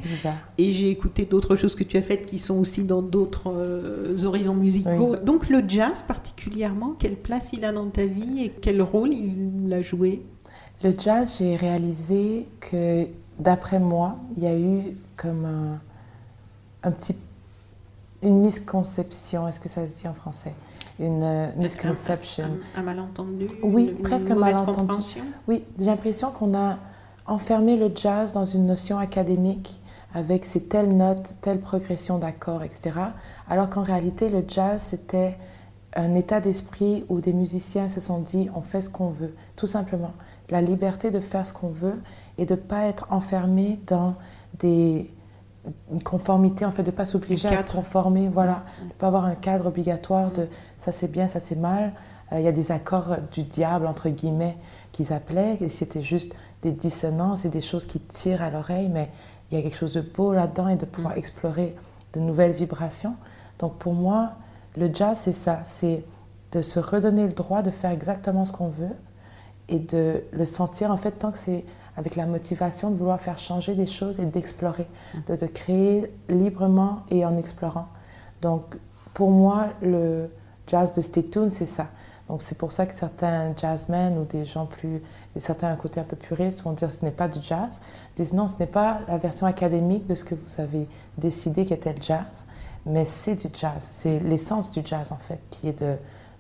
Et j'ai écouté d'autres choses que tu as faites qui sont aussi dans d'autres euh, horizons musicaux. Donc le jazz particulièrement, quelle place il a dans ta vie et quel rôle il a joué? Le jazz, j'ai réalisé que d'après moi, il y a eu comme un, un petit une misconception, est-ce que ça se dit en français? Une euh, misconception. Un, malentendu Oui, presque un malentendu. Oui, j'ai l'impression qu'on a enfermé le jazz dans une notion académique avec ses telles notes, telle progression d'accords, etc. Alors qu'en réalité, le jazz, c'était un état d'esprit où des musiciens se sont dit on fait ce qu'on veut, tout simplement. La liberté de faire ce qu'on veut et de ne pas être enfermé dans des une conformité, en fait, de ne pas s'obliger à se conformer, voilà, de ne pas avoir un cadre obligatoire de ça c'est bien, ça c'est mal. Euh, il y a des accords du diable, entre guillemets, qu'ils appelaient, et c'était juste des dissonances et des choses qui tirent à l'oreille, mais il y a quelque chose de beau là-dedans et de pouvoir mm. explorer de nouvelles vibrations. Donc pour moi, le jazz, c'est ça, c'est de se redonner le droit de faire exactement ce qu'on veut et de le sentir, en fait, tant que c'est avec la motivation de vouloir faire changer des choses et d'explorer, de, de, créer librement et en explorant. Donc, pour moi, le jazz de Stay Tuned, c'est ça. Donc, c'est pour ça que certains jazzmen ou des gens plus, et certains un côté un peu puriste vont dire ce n'est pas du jazz, disent non, ce n'est pas la version académique de ce que vous avez décidé qu'était le jazz, mais c'est du jazz. C'est l'essence du jazz, en fait, qui est de,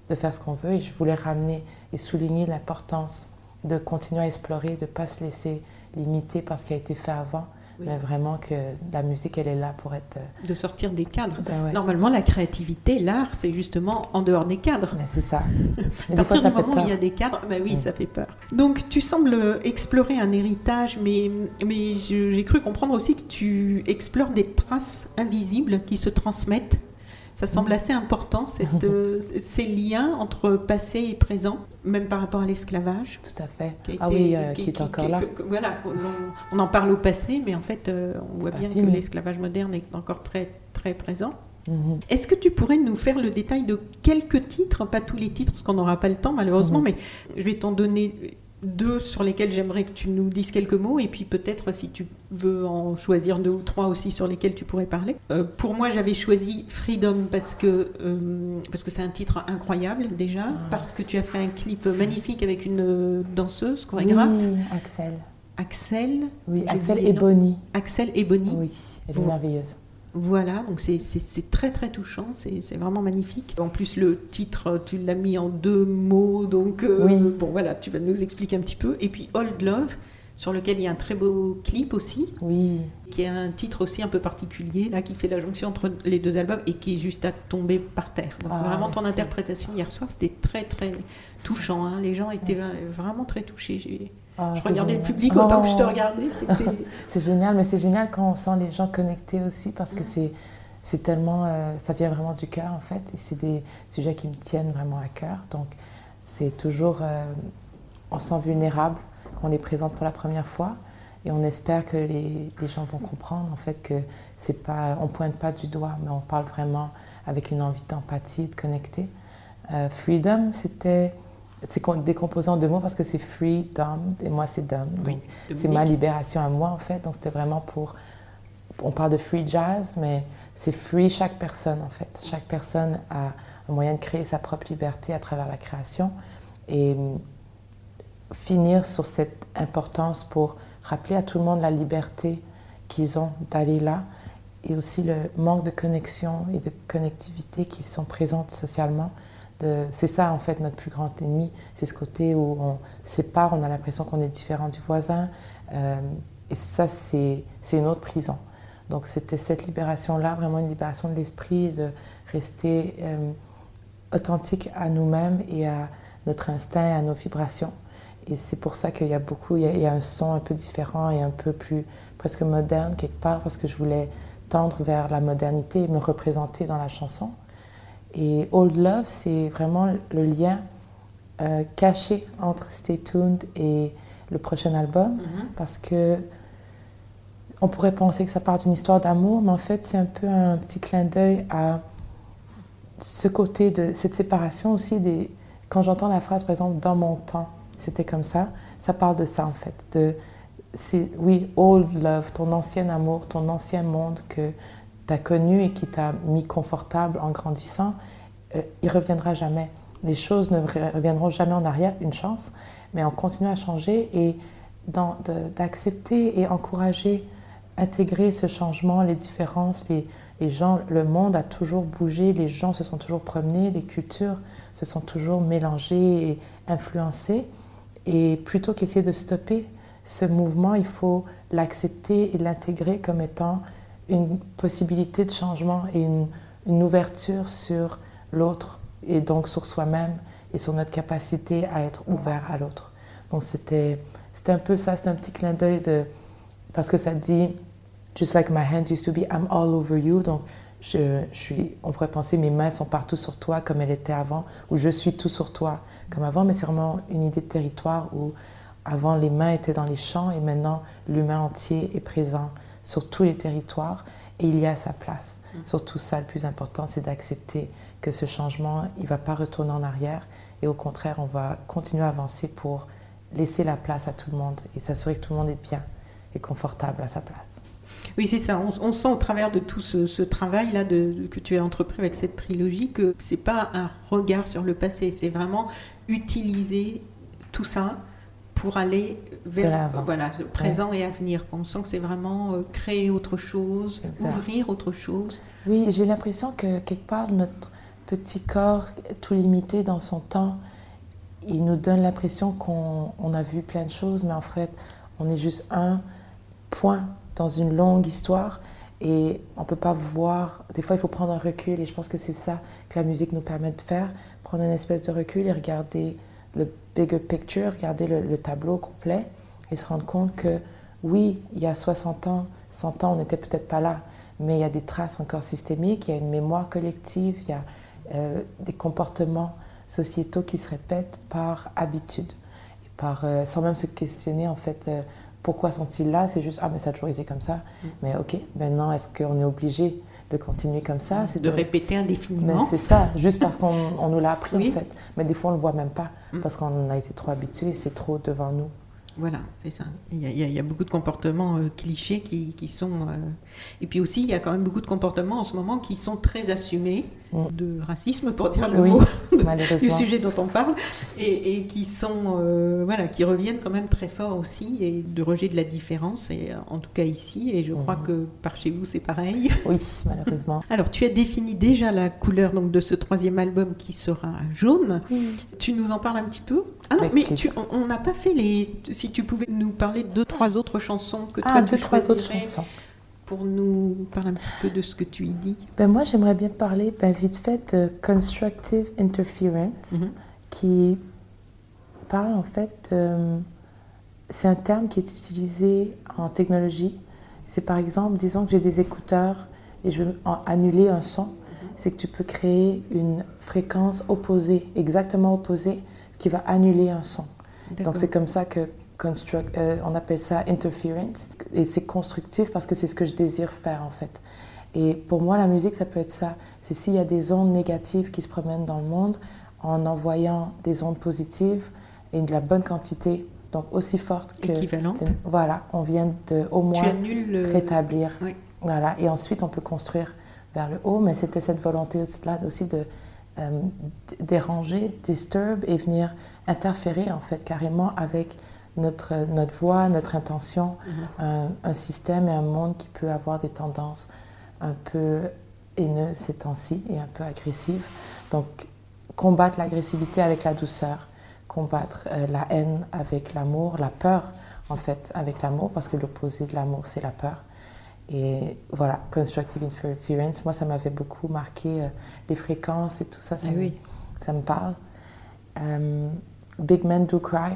de faire ce qu'on veut. Et je voulais ramener et souligner l'importance de continuer à explorer, de ne pas se laisser limiter par ce qui a été fait avant, mais vraiment que la musique, elle est là pour être... Euh, de sortir des cadres. Ben Normalement, la créativité, l'art, c'est justement en dehors des cadres. Ben, c'est ça. à partir du moment où il y a des cadres, ben oui, mm. ça fait peur. Donc, tu sembles explorer un héritage, mais, mais j'ai cru comprendre aussi que tu explores des traces invisibles qui se transmettent ça semble assez important, euh, ces liens entre passé et présent, même par rapport à l'esclavage. Tout à fait. ah oui, euh, qui, est encore là. voilà, on, en parle au passé, mais en fait, euh, on voit bien que l'esclavage moderne est encore très, très présent. Mhm. Est-ce que tu pourrais nous faire le détail de quelques titres, pas tous les titres parce qu'on n'aura pas le temps malheureusement, mhm. mais je vais t'en donner deux sur lesquels j'aimerais que tu nous dises quelques mots, et puis peut-être si tu veux en choisir deux ou trois aussi sur lesquels tu pourrais parler. Euh, pour moi, j'avais choisi Freedom parce que euh, parce que c'est un titre incroyable déjà, ah, parce que tu as fait un clip magnifique avec une danseuse, chorégraphe. Oui, Axel. Axel. Oui, Axel et Bonnie. Axel et Bonnie. Oui, elle est merveilleuse. Voilà, donc c'est très très touchant, c'est vraiment magnifique. En plus, le titre, tu l'as mis en deux mots, donc euh, bon voilà, tu vas nous expliquer un petit peu. Et puis Old Love, sur lequel il y a un très beau clip aussi. Oui. Qui a un titre aussi un peu particulier, là, qui fait la jonction entre les deux albums et qui est juste à tomber par terre. Ah, vraiment, ton interprétation hier soir, c'était très, très touchant. hein. Les gens étaient vraiment très touchés. Ah, je regardais le public autant que je te Oh. regardais. C'est génial, mais c'est génial quand on sent les gens connectés aussi parce que c'est c'est tellement, euh, ça vient vraiment du cœur en fait, et c'est des sujets qui me tiennent vraiment à cœur. Donc c'est toujours, euh, on se sent vulnérable quand on les présente pour la première fois, et on espère que les, les gens vont comprendre en fait que c'est pas, on pointe pas du doigt, mais on parle vraiment avec une envie d'empathie, de connecter. Euh, freedom, c'était c'est décomposé en deux mots parce que c'est freedom et moi c'est dom. Oui, c'est ma libération à moi en fait. Donc c'était vraiment pour. On parle de free jazz, mais c'est free chaque personne en fait. Chaque personne a un moyen de créer sa propre liberté à travers la création et hum, finir sur cette importance pour rappeler à tout le monde la liberté qu'ils ont d'aller là et aussi le manque de connexion et de connectivité qui sont présentes socialement. C'est ça en fait notre plus grand ennemi, c'est ce côté où on sépare, on a l'impression qu'on est différent du voisin euh, et ça c'est c'est une autre prison. Donc c'était cette libération-là, vraiment une libération de l'esprit, de rester euh, authentique à nous-mêmes et à notre instinct, à nos vibrations. Et c'est pour ça qu'il y a beaucoup, il y a, il y a un son un peu différent et un peu plus presque moderne quelque part, parce que je voulais tendre vers la modernité et me représenter dans la chanson. Et Old Love, c'est vraiment le lien euh, caché entre Stay Tuned et le prochain album, parce que on pourrait penser que ça part d'une histoire d'amour, mais en fait, c'est un peu un petit clin d'œil à ce côté de cette séparation aussi des. Quand j'entends la phrase, par exemple, dans mon temps, c'était comme ça, ça parle de ça en fait. De, oui, old love, ton ancien amour, ton ancien monde que tu as connu et qui t'a mis confortable en grandissant, euh, il reviendra jamais. Les choses ne re- reviendront jamais en arrière, une chance, mais on continue à changer et d'accepter et encourager, intégrer ce changement, les différences, les gens, le monde a toujours bougé, les gens se sont toujours promenés, les cultures se sont toujours mélangées et influencées. Et plutôt qu'essayer de stopper ce mouvement, il faut l'accepter et l'intégrer comme étant une possibilité de changement et une, une ouverture sur l'autre et donc sur soi-même et sur notre capacité à être ouvert à l'autre. Donc c'était un peu ça, c'était un petit clin d'œil de parce que ça dit just like my hands used to be, I'm all over you. Donc je, je suis, on pourrait penser mes mains sont partout sur toi comme elles étaient avant, ou je suis tout sur toi comme avant, mais c'est vraiment une idée de territoire où avant les mains étaient dans les champs et maintenant l'humain entier est présent sur tous les territoires et il y a sa place. Surtout ça, le plus important, c'est d'accepter que ce changement, il ne va pas retourner en arrière et au contraire, on va continuer à avancer pour laisser la place à tout le monde et s'assurer que tout le monde est bien et confortable à sa place. Oui, c'est ça. On, on sent au travers de tout ce, ce travail-là que tu as entrepris avec cette trilogie que c'est pas un regard sur le passé, c'est vraiment utiliser tout ça pour aller vers voilà, le présent et avenir. On sent que c'est vraiment euh, créer autre chose, Exact. ouvrir autre chose. Oui, j'ai l'impression que quelque part, notre petit corps, tout limité dans son temps, il nous donne l'impression qu'on on a vu plein de choses, mais en fait, on est juste un point dans une longue histoire et on ne peut pas voir. Des fois, il faut prendre un recul et je pense que c'est ça que la musique nous permet de faire prendre une espèce de recul et regarder le bigger picture, regarder le, le tableau complet et se rendre compte que oui, il y a 60 ans, 100 ans, on n'était peut-être pas là, mais il y a des traces encore systémiques, il y a une mémoire collective, il y a euh, des comportements sociétaux qui se répètent par habitude, et par, euh, sans même se questionner en fait euh, pourquoi sont-ils là, c'est juste ah mais ça a toujours été comme ça, mais ok, maintenant est-ce qu'on est obligé de continuer comme ça C'est de répéter mais indéfiniment. c'est ça, juste parce qu'on on nous l'a appris Oui. en fait. Mais des fois on le voit même pas Mm. parce qu'on a été trop habitué, c'est trop devant nous. Voilà, c'est ça. Il y, a, il y beaucoup de comportements euh, clichés qui, qui sont... euh, Et puis aussi, il y a quand même beaucoup de comportements en ce moment qui sont très assumés Mm. de racisme, pour dire le Oui, mot du sujet dont on parle, et, et qui sont... euh, voilà, qui reviennent quand même très fort aussi, et de rejet de la différence, et en tout cas ici, et je crois Mhm. que par chez vous, c'est pareil. Oui, malheureusement. Alors, tu as défini déjà la couleur donc, de ce troisième album qui sera jaune. Tu nous en parles un petit peu? Ah non, Avec mais tu- on- on n'a pas fait les. Si si tu pouvais nous parler de deux, trois autres chansons que ah, toi deux, tu trois autres chansons. Pour nous parler un petit peu de ce que tu y dis? Ben moi, j'aimerais bien parler ben, vite fait de Constructive Interference, Mhm. qui parle en fait. euh, c'est un terme qui est utilisé en technologie. C'est par exemple, disons que j'ai des écouteurs et je veux annuler un son. C'est que tu peux créer une fréquence opposée, exactement opposée, qui va annuler un son. Donc c'est comme ça que construct, euh, on appelle ça interference. Et c'est constructif parce que c'est ce que je désire faire en fait. Et pour moi, la musique, ça peut être ça. C'est s'il y a des ondes négatives qui se promènent dans le monde, en envoyant des ondes positives et de la bonne quantité, donc aussi forte que... Équivalente. Voilà, on vient de au moins le... rétablir. Oui. Voilà, et ensuite on peut construire vers le haut, mais c'était cette volonté-là aussi de euh, déranger, disturb et venir interférer en fait carrément avec notre, notre voix, notre intention, un, un système et un monde qui peut avoir des tendances un peu haineuses ces temps-ci et un peu agressives. Donc combattre l'agressivité avec la douceur, combattre euh, la haine avec l'amour, la peur en fait avec l'amour, parce que l'opposé de l'amour c'est la peur. Et voilà, constructive interference, moi ça m'avait beaucoup marqué, euh, les fréquences et tout ça, ça, Ah me, oui. ça me parle. Euh, Big Men Do Cry,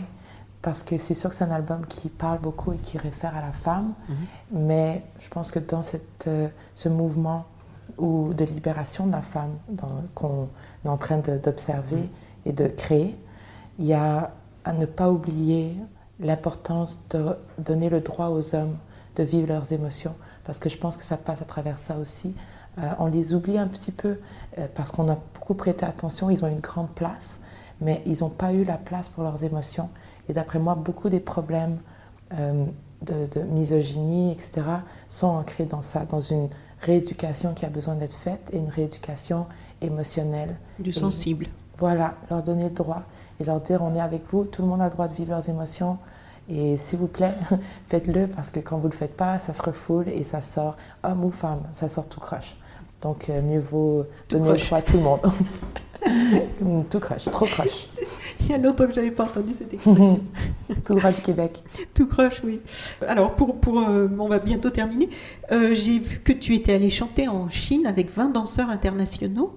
parce que c'est sûr que c'est un album qui parle beaucoup et qui réfère à la femme, mais je pense que dans cette, euh, ce mouvement ou de libération de la femme qu'on est en train d'observer et de créer, il y a à ne pas oublier l'importance de donner le droit aux hommes de vivre leurs émotions, parce que je pense que ça passe à travers ça aussi. Euh, on les oublie un petit peu euh, parce qu'on a beaucoup prêté attention, ils ont une grande place, mais ils n'ont pas eu la place pour leurs émotions. Et d'après moi, beaucoup des problèmes euh, de, de misogynie, etc., sont ancrés dans ça, dans une rééducation qui a besoin d'être faite et une rééducation émotionnelle. Du Et- sensible. voilà, leur donner le droit et leur dire on est avec vous, tout le monde a le droit de vivre leurs émotions. Et s'il vous plaît, faites-le parce que quand vous ne le faites pas, ça se refoule et ça sort, homme ou femme, ça sort tout croche. Donc euh, mieux vaut Tout donner le choix à tout le monde. Tout croche, trop croche. Il y a longtemps que je n'avais pas entendu cette expression. tout droit du Québec. Tout croche, oui. Alors, pour, pour, euh, on va bientôt terminer. Euh, J'ai vu que tu étais allé chanter en Chine avec 20 danseurs internationaux.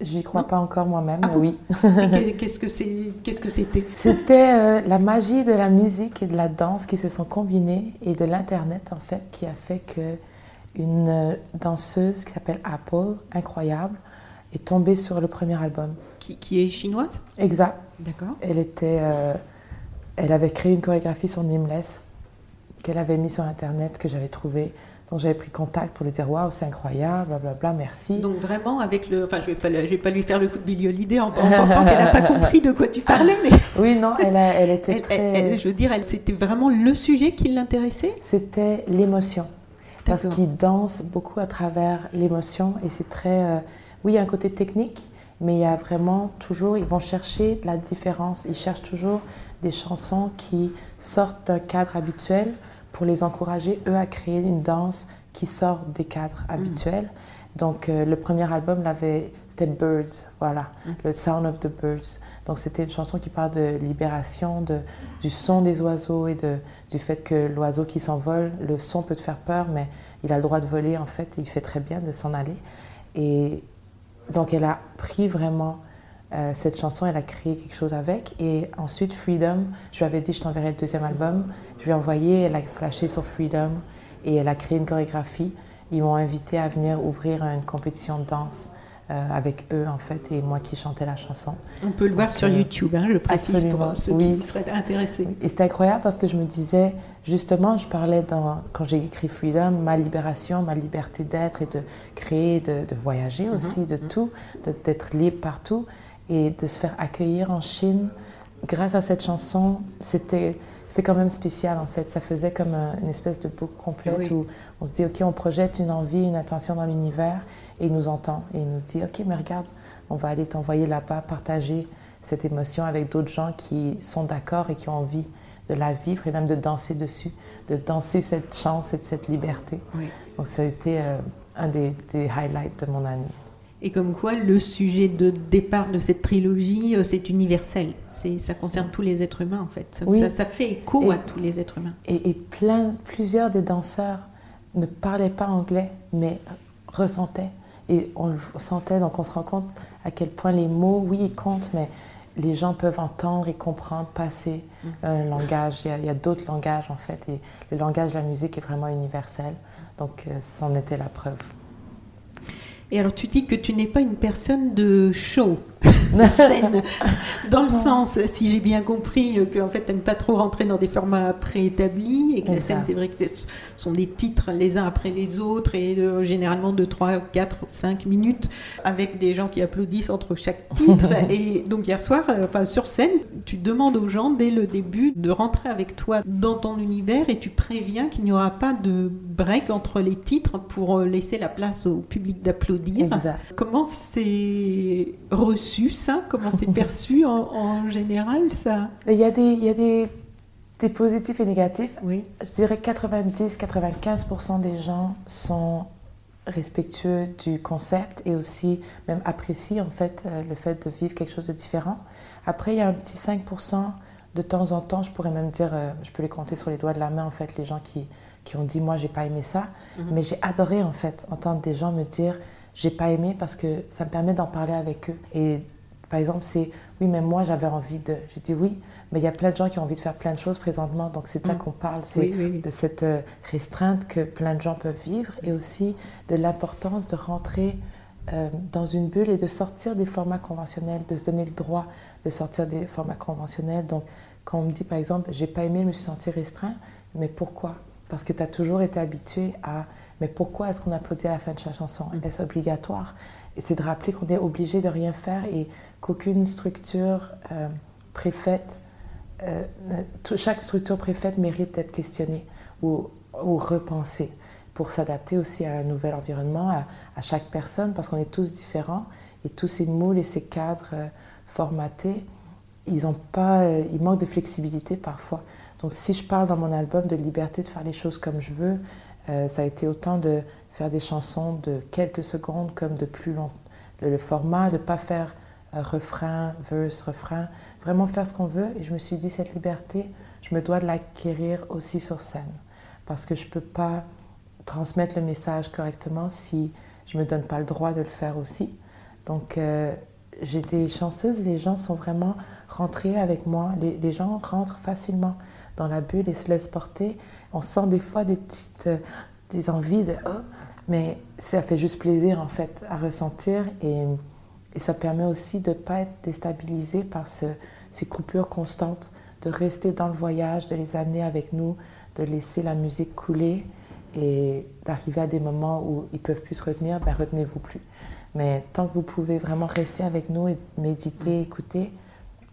J'y crois Non. pas encore moi-même, Ah oui. Qu'est-ce que c'est Qu'est-ce que c'était? C'était euh, la magie de la musique et de la danse qui se sont combinées et de l'Internet, en fait, qui a fait que une euh, danseuse qui s'appelle Apple, incroyable, est tombée sur le premier album. Qui, qui est chinoise Exact. D'accord. Elle était, euh, elle avait créé une chorégraphie sur Nameless qu'elle avait mis sur Internet, que j'avais trouvé. Donc j'avais pris contact pour lui dire waouh, c'est incroyable, blablabla, merci. Donc vraiment avec le, enfin je vais pas, le- je vais pas lui faire le coup de Billy Holiday en, en pensant qu'elle n'a pas compris de quoi tu parlais, mais Oui, non, elle, a- elle était elle- très. elle- je veux dire, elle- c'était vraiment le sujet qui l'intéressait? C'était l'émotion. Parce qu'ils dansent beaucoup à travers l'émotion et c'est très... euh, oui, il y a un côté technique, mais il y a vraiment toujours... Ils vont chercher de la différence. Ils cherchent toujours des chansons qui sortent d'un cadre habituel pour les encourager, eux, à créer une danse qui sort des cadres habituels. Donc, euh, le premier album, l'avait, c'était Birds, voilà, le Sound of the Birds. Donc, c'était une chanson qui parle de libération, de, du son des oiseaux et de, du fait que l'oiseau qui s'envole, le son peut te faire peur, mais il a le droit de voler, en fait, et il fait très bien de s'en aller. Et donc, elle a pris vraiment euh, cette chanson, elle a créé quelque chose avec. Et ensuite, Freedom, je lui avais dit, je t'enverrai le deuxième album. Je lui ai envoyé, elle a flashé sur Freedom et elle a créé une chorégraphie. Ils m'ont invité à venir ouvrir une compétition de danse avec eux, en fait, et moi qui chantais la chanson. On peut le voir Donc, sur euh, YouTube, hein, je précise pour ceux oui. qui seraient intéressés. Et c'était incroyable parce que je me disais, justement, je parlais dans, quand j'ai écrit Freedom, ma libération, ma liberté d'être et de créer, de, de voyager aussi, de tout, de- d'être libre partout et de se faire accueillir en Chine. Grâce à cette chanson, c'était c'est quand même spécial en fait. Ça faisait comme un- une espèce de boucle complète Oui. où on se dit, OK, on projette une envie, une intention dans l'univers et il nous entend et il nous dit, OK, mais regarde, on va aller t'envoyer là-bas, partager cette émotion avec d'autres gens qui sont d'accord et qui ont envie de la vivre et même de danser dessus, de danser cette chance et de cette liberté. Oui. Donc ça a été euh, un des, des highlights de mon année. Et comme quoi, le sujet de départ de cette trilogie, euh, c'est universel. C'est, ça concerne tous les êtres humains, en fait. Ça, Oui. ça, ça fait écho Et- à tous les êtres humains. Et, et plein, plusieurs des danseurs ne parlaient pas anglais, mais ressentaient. Et on le sentait, donc on se rend compte à quel point les mots, oui, ils comptent, mais les gens peuvent entendre et comprendre, passer un langage. Il y a, a d'autres langages, en fait, et le langage de la musique est vraiment universel. Donc, euh, c'en était la preuve. Et alors, tu dis que tu n'es pas une personne de show, dans le sens, si j'ai bien compris, euh, que en fait, t'aimes pas trop rentrer dans des formats préétablis et que la scène, c'est vrai que ce sont des titres les uns après les autres et euh, généralement de 3, 4, 5 minutes avec des gens qui applaudissent entre chaque titre. et donc, hier soir, euh, enfin, sur scène, tu demandes aux gens dès le début de rentrer avec toi dans ton univers et tu préviens qu'il n'y aura pas de break entre les titres pour laisser la place au public d'applaudir. Comment c'est reçu ça? Comment c'est perçu en, en général ça? Il y a des, il y a des, des positifs et négatifs. Oui. Je dirais 90-95% des gens sont respectueux du concept et aussi même apprécient en fait euh, le fait de vivre quelque chose de différent. Après, il y a un petit 5% de temps en temps, je pourrais même dire, euh, je peux les compter sur les doigts de la main en fait, les gens qui, qui ont dit moi j'ai pas aimé ça, mais j'ai adoré en fait entendre des gens me dire j'ai pas aimé parce que ça me permet d'en parler avec eux. Et par exemple, c'est oui, mais moi j'avais envie de. J'ai dit oui, mais il y a plein de gens qui ont envie de faire plein de choses présentement, donc c'est de ça Mm. qu'on parle. C'est Oui, oui, oui. de cette euh, restreinte que plein de gens peuvent vivre et aussi de l'importance de rentrer euh, dans une bulle et de sortir des formats conventionnels, de se donner le droit de sortir des formats conventionnels. Donc, quand on me dit par exemple, j'ai pas aimé, je me suis senti restreint, mais pourquoi? Parce que tu as toujours été habitué à, mais pourquoi est-ce qu'on applaudit à la fin de chaque chanson? Mm. Est-ce obligatoire? Et c'est de rappeler qu'on est obligé de rien faire et qu'aucune structure euh, préfaite euh, chaque structure préfaite mérite d'être questionnée ou, ou repensée pour s'adapter aussi à un nouvel environnement, à, à chaque personne, parce qu'on est tous différents et tous ces moules et ces cadres euh, formatés, ils, ont pas, euh, ils manquent de flexibilité parfois. Donc si je parle dans mon album de liberté de faire les choses comme je veux, euh, ça a été autant de faire des chansons de quelques secondes comme de plus long. Le, format, de ne pas faire euh, refrain, verse, refrain, vraiment faire ce qu'on veut. Et je me suis dit, cette liberté, je me dois de l'acquérir aussi sur scène. Parce que je ne peux pas transmettre le message correctement si je ne me donne pas le droit de le faire aussi. Donc, euh, été chanceuse, les gens sont vraiment rentrés avec moi. Les gens rentrent facilement dans la bulle et se laissent porter. On sent des fois des petites euh, des envies de oh, mais ça fait juste plaisir en fait à ressentir et, ça permet aussi de ne pas être déstabilisé par ce, ces coupures constantes, de rester dans le voyage, de les amener avec nous, de laisser la musique couler et d'arriver à des moments où ils peuvent plus se retenir, ben retenez-vous plus. Mais tant que vous pouvez vraiment rester avec nous et méditer, écouter,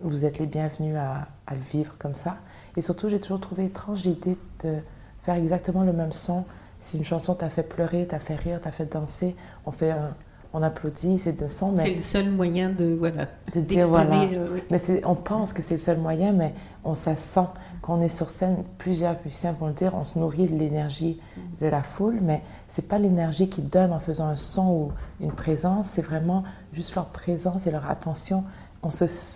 vous êtes les bienvenus à, à le vivre comme ça. Et surtout, j'ai toujours trouvé étrange l'idée de faire exactement le même son. Si une chanson t'a fait pleurer, t'a fait rire, t'a fait danser, on fait un- on applaudit, c'est de son, C'est le seul moyen de voilà de dire voilà. euh, oui. Mais on pense que c'est le seul moyen, mais on ça sent quand on est sur scène. Plusieurs musiciens vont le dire, on se nourrit de l'énergie de la foule, mais c'est pas l'énergie qu'ils donnent en faisant un son ou une présence, c'est vraiment juste leur présence et leur attention.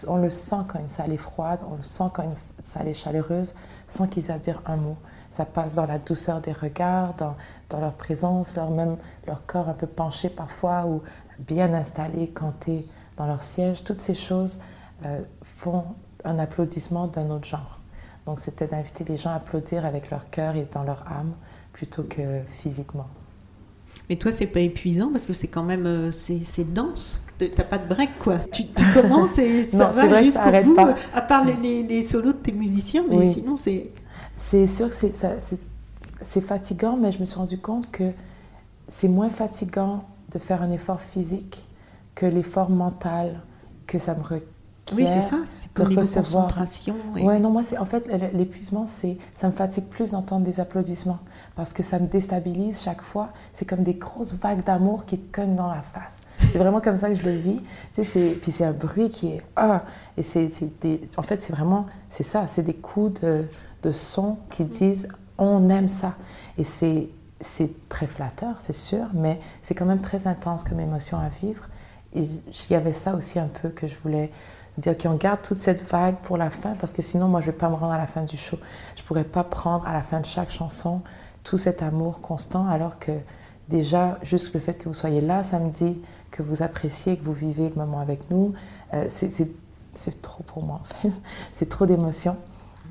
On, le sent quand une salle est froide, on le sent quand une salle est chaleureuse, sans qu'ils aient à dire un mot. Ça passe dans la douceur des regards, dans, leur présence, leur, même leur corps un peu penché parfois ou bien installé, canté dans leur siège. Toutes ces choses euh, font un applaudissement d'un autre genre. Donc c'était d'inviter les gens à applaudir avec leur cœur et dans leur âme plutôt que physiquement. Mais toi, c'est pas épuisant parce que c'est quand même euh, c'est dense? T'as pas de break quoi. Tu, tu commences et ça Non, va jusqu'au bout. pas. euh, À part les, les- les solos de tes musiciens, mais Oui. sinon c'est C'est sûr que c'est- fatigant, mais je me suis rendu compte que c'est moins fatigant de faire un effort physique que l'effort mental que ça me requiert. oui c'est ça. C'est recevoir. concentration. et- Ouais, non, moi, c'est en fait l'épuisement, c'est ça me fatigue plus d'entendre des applaudissements parce que ça me déstabilise chaque fois. C'est comme des grosses vagues d'amour qui te cognent dans la face. C'est vraiment comme ça que je le vis. Tu puis c'est un bruit qui est ah et en fait c'est vraiment c'est ça, c'est des coups de, de son qui disent on aime ça et c'est c'est très flatteur, c'est sûr, mais c'est quand même très intense comme émotion à vivre. il y avait ça aussi un peu que je voulais dire, qu'on garde toute cette vague pour la fin, parce que sinon, moi, je ne vais pas me rendre à la fin du show. Je ne pourrais pas prendre à la fin de chaque chanson tout cet amour constant, alors que déjà, juste le fait que vous soyez là samedi, que vous appréciez, que vous vivez le moment avec nous, euh, c'est trop pour moi, en fait. c'est trop d'émotions.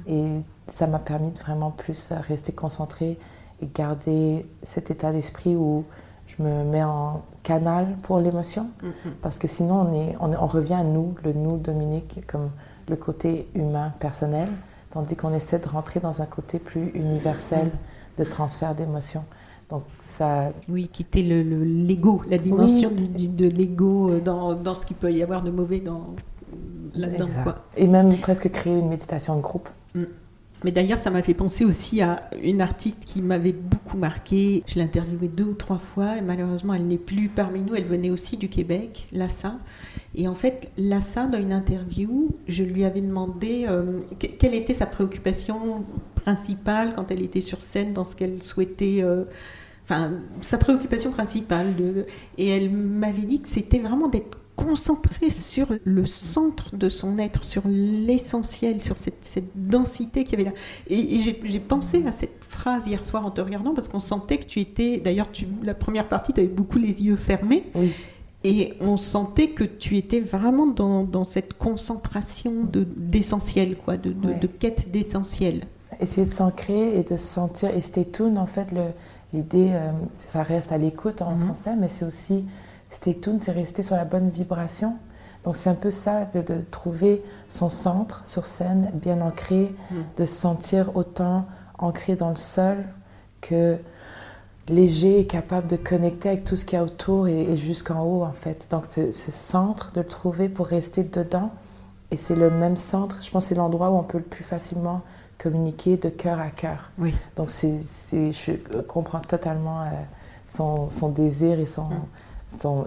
Et ça m'a permis de vraiment plus rester concentrée et garder cet état d'esprit où je me mets en canal pour l'émotion. Mhm. Parce que sinon, on, est, on, revient à nous, le nous Dominique, comme le côté humain, personnel, tandis qu'on essaie de rentrer dans un côté plus universel mhm. De transfert d'émotions. Donc ça... Oui, quitter le, l'ego, la dimension de l'ego euh, dans, dans, ce qu'il peut y avoir de mauvais dans, là-dedans. Et même presque créer une méditation de groupe. Mm. Mais d'ailleurs, ça m'a fait penser aussi à une artiste qui m'avait beaucoup marqué. Je l'ai interviewée deux ou trois fois et malheureusement, elle n'est plus parmi nous. Elle venait aussi du Québec, Lassa. Et en fait, Lassa, dans une interview, je lui avais demandé euh, quelle était sa préoccupation principale quand elle était sur scène, dans ce qu'elle souhaitait. Euh, enfin, sa préoccupation principale. De, et elle m'avait dit que c'était vraiment d'être concentré sur le centre de son être, sur l'essentiel, sur cette, densité qu'il y avait là. Et, j'ai pensé à cette phrase hier soir en te regardant parce qu'on sentait que tu étais, d'ailleurs, la première partie, tu avais beaucoup les yeux fermés. Et on sentait que tu étais vraiment dans, cette concentration d'essentiel, quoi, de, de, quête d'essentiel. Essayer de s'ancrer et de se sentir, et stay tuned, en fait, l'idée, euh, ça reste à l'écoute en mhm. français, mais c'est aussi Stay tuned, c'est rester sur la bonne vibration. Donc c'est un peu ça, de, trouver son centre sur scène, bien ancré, mm. de se sentir autant ancré dans le sol que léger et capable de connecter avec tout ce qu'il y a autour et, jusqu'en haut en fait. Donc ce, centre, de le trouver pour rester dedans. Et c'est le même centre, je pense c'est l'endroit où on peut le plus facilement communiquer de cœur à cœur. Oui. Donc c'est, je comprends totalement euh, son, son, désir et son... Mm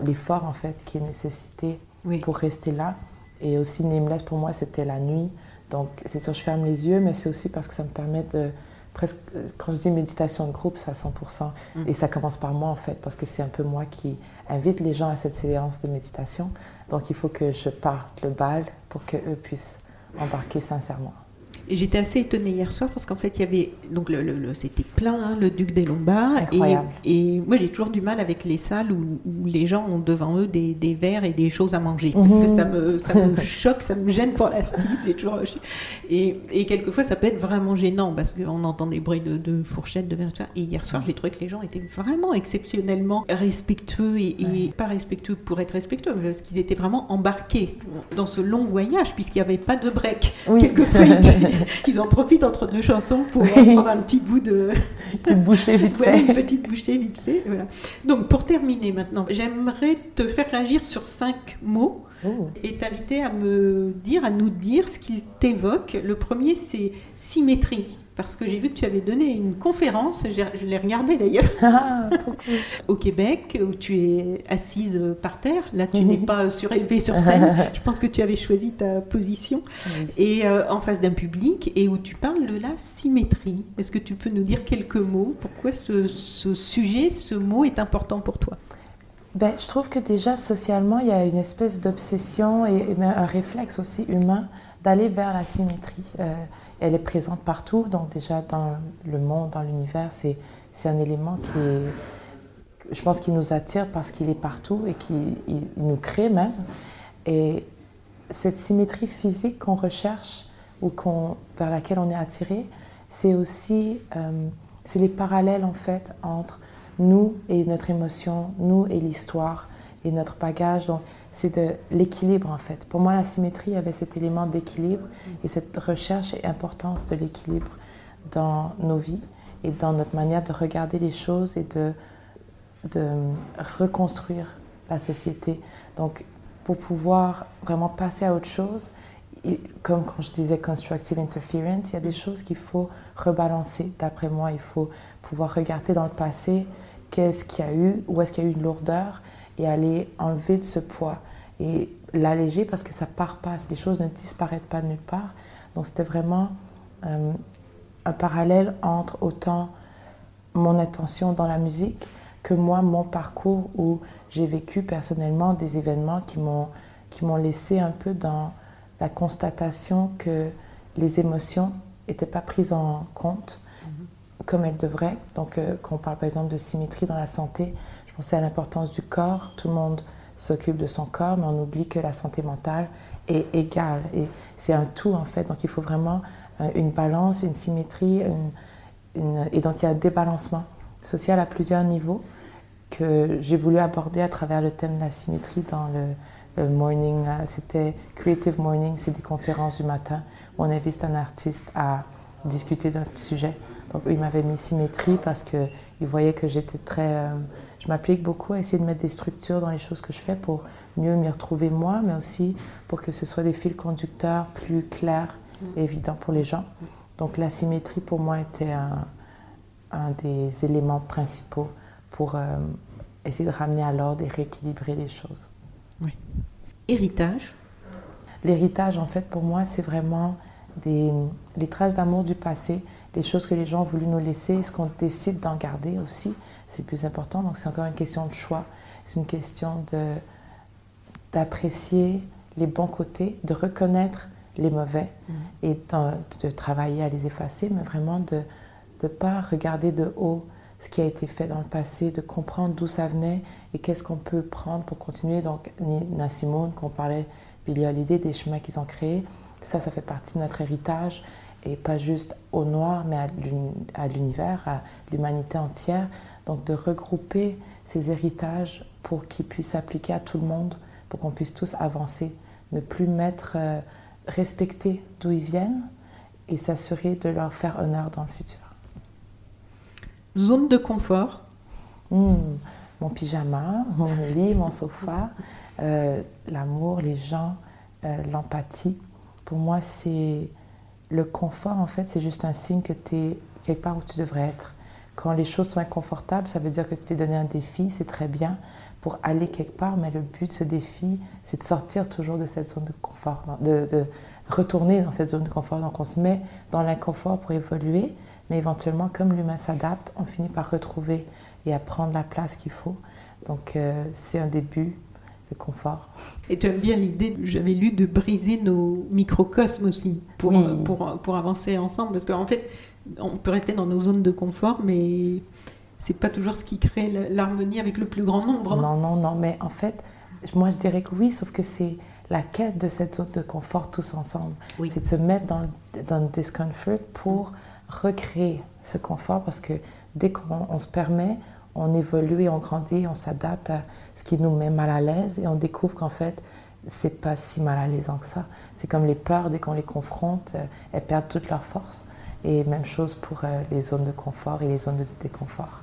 l'effort en fait qui est nécessité pour rester là. Et aussi Nameless pour moi c'était la nuit. Donc c'est sûr je ferme les yeux mais c'est aussi parce que ça me permet de presque quand je dis méditation de groupe c'est à 100% mm. et ça commence par moi en fait parce que c'est un peu moi qui invite les gens à cette séance de méditation. Donc il faut que je parte le bal pour que eux puissent embarquer sincèrement. Et j'étais assez étonnée hier soir parce qu'en fait, il y avait. Donc, le, c'était plein, hein, le Duc des Lombards. Et, moi, j'ai toujours du mal avec les salles où, les gens ont devant eux des, des, verres et des choses à manger. Parce que ça me, ça me choque, ça me gêne pour l'artiste. toujours... et, et quelquefois, ça peut être vraiment gênant parce qu'on entend des bruits de, de fourchettes, de verres, Et hier soir, j'ai trouvé que les gens étaient vraiment exceptionnellement respectueux et, pas respectueux pour être respectueux, mais parce qu'ils étaient vraiment embarqués dans ce long voyage, puisqu'il n'y avait pas de break. Quelquefois, qu'ils en profitent entre deux chansons pour prendre un petit bout de. Une petite bouchée vite fait. une petite bouchée vite fait. Voilà. Donc, pour terminer maintenant, j'aimerais te faire réagir sur cinq mots. Oh. Et t'inviter à me dire, à nous dire ce qu'ils t'évoquent. Le premier, c'est symétrie parce que j'ai vu que tu avais donné une conférence, je l'ai regardée d'ailleurs, ah, au Québec, où tu es assise par terre. Là, tu n'es pas surélevée sur scène. Je pense que tu avais choisi ta position. Et euh, en face d'un public, et où tu parles de la symétrie. Est-ce que tu peux nous dire quelques mots? Pourquoi ce, sujet, ce mot est important pour toi? Ben, je trouve que déjà socialement, il y a une espèce d'obsession et, un réflexe aussi humain d'aller vers la symétrie. Euh, elle est présente partout, donc déjà dans le monde, dans l'univers, c'est, c'est un élément qui est, je pense, qui nous attire parce qu'il est partout et qui nous crée même. Et cette symétrie physique qu'on recherche ou qu'on, vers laquelle on est attiré, c'est aussi euh, c'est les parallèles en fait entre nous et notre émotion, nous et l'histoire et notre bagage. Donc, c'est de l'équilibre en fait. Pour moi, la symétrie avait cet élément d'équilibre et cette recherche et importance de l'équilibre dans nos vies et dans notre manière de regarder les choses et de, de reconstruire la société. Donc, pour pouvoir vraiment passer à autre chose, comme quand je disais constructive interference, il y a des choses qu'il faut rebalancer. D'après moi, il faut pouvoir regarder dans le passé qu'est-ce qu'il y a eu, où est-ce qu'il y a eu une lourdeur et aller enlever de ce poids et l'alléger parce que ça part pas, les choses ne disparaissent pas de nulle part. Donc c'était vraiment euh, un parallèle entre autant mon attention dans la musique que moi, mon parcours où j'ai vécu personnellement des événements qui m'ont qui m'ont laissé un peu dans la constatation que les émotions n'étaient pas prises en compte mhm. comme elles devraient. Donc, euh, quand on parle par exemple de symétrie dans la santé, je pensais à l'importance du corps. Tout le monde s'occupe de son corps, mais on oublie que la santé mentale est égale. Et c'est un tout en fait. Donc, il faut vraiment euh, une balance, une symétrie, et donc il y a un débalancement social à plusieurs niveaux que j'ai voulu aborder à travers le thème de la symétrie dans le, morning. Euh, c'était Creative Morning, c'est des conférences du matin où on invite un artiste à discuter d'un sujet. Donc il m'avait mis symétrie parce qu'il voyait que j'étais très... Euh, je m'applique beaucoup à essayer de mettre des structures dans les choses que je fais pour mieux m'y retrouver moi, mais aussi pour que ce soit des fils conducteurs plus clairs et évidents pour les gens. Donc la symétrie pour moi était un, un des éléments principaux pour euh, essayer de ramener à l'ordre et rééquilibrer les choses. Oui. Héritage? L'héritage, en fait, pour moi, c'est vraiment des, les traces d'amour du passé, les choses que les gens ont voulu nous laisser, ce qu'on décide d'en garder aussi, c'est plus important. Donc, c'est encore une question de choix. C'est une question de, d'apprécier les bons côtés, de reconnaître les mauvais mm. et de, de, travailler à les effacer, mais vraiment de ne pas regarder de haut ce qui a été fait dans le passé, de comprendre d'où ça venait et qu'est-ce qu'on peut prendre pour continuer. Donc, Nina Simone, qu'on parlait, Billy Holiday, des chemins qu'ils ont créés, ça, ça fait partie de notre héritage et pas juste au noir, mais à l'univers, à l'humanité entière. Donc, de regrouper ces héritages pour qu'ils puissent s'appliquer à tout le monde, pour qu'on puisse tous avancer, ne plus mettre, euh, respecter d'où ils viennent et s'assurer de leur faire honneur dans le futur. Zone de confort hmm, Mon pyjama, mon lit, mon sofa, euh, l'amour, les gens, euh, l'empathie. Pour moi, c'est le confort, en fait, c'est juste un signe que tu es quelque part où tu devrais être. Quand les choses sont inconfortables, ça veut dire que tu t'es donné un défi, c'est très bien pour aller quelque part, mais le but de ce défi, c'est de sortir toujours de cette zone de confort, de, retourner dans cette zone de confort. Donc on se met dans l'inconfort pour évoluer, mais éventuellement, comme l'humain s'adapte, on finit par retrouver et à prendre la place qu'il faut. Donc euh, c'est un début, le confort. Et tu aimes bien l'idée, j'avais lu, de briser nos microcosmes aussi pour, pour, pour, avancer ensemble. Parce qu'en fait, on peut rester dans nos zones de confort, mais c'est pas toujours ce qui crée l'harmonie avec le plus grand nombre. Hein. Non, non, non, mais en fait, moi je dirais que oui, sauf que c'est la quête de cette zone de confort tous ensemble. C'est de se mettre dans, dans le discomfort pour recréer ce confort parce que dès qu'on se permet, on évolue et on grandit, on s'adapte à ce qui nous met mal à l'aise et on découvre qu'en fait, c'est pas si mal à l'aisant que ça. C'est comme les peurs, dès qu'on les confronte, euh, elles perdent toute leur force. Et même chose pour euh, les zones de confort et les zones de déconfort.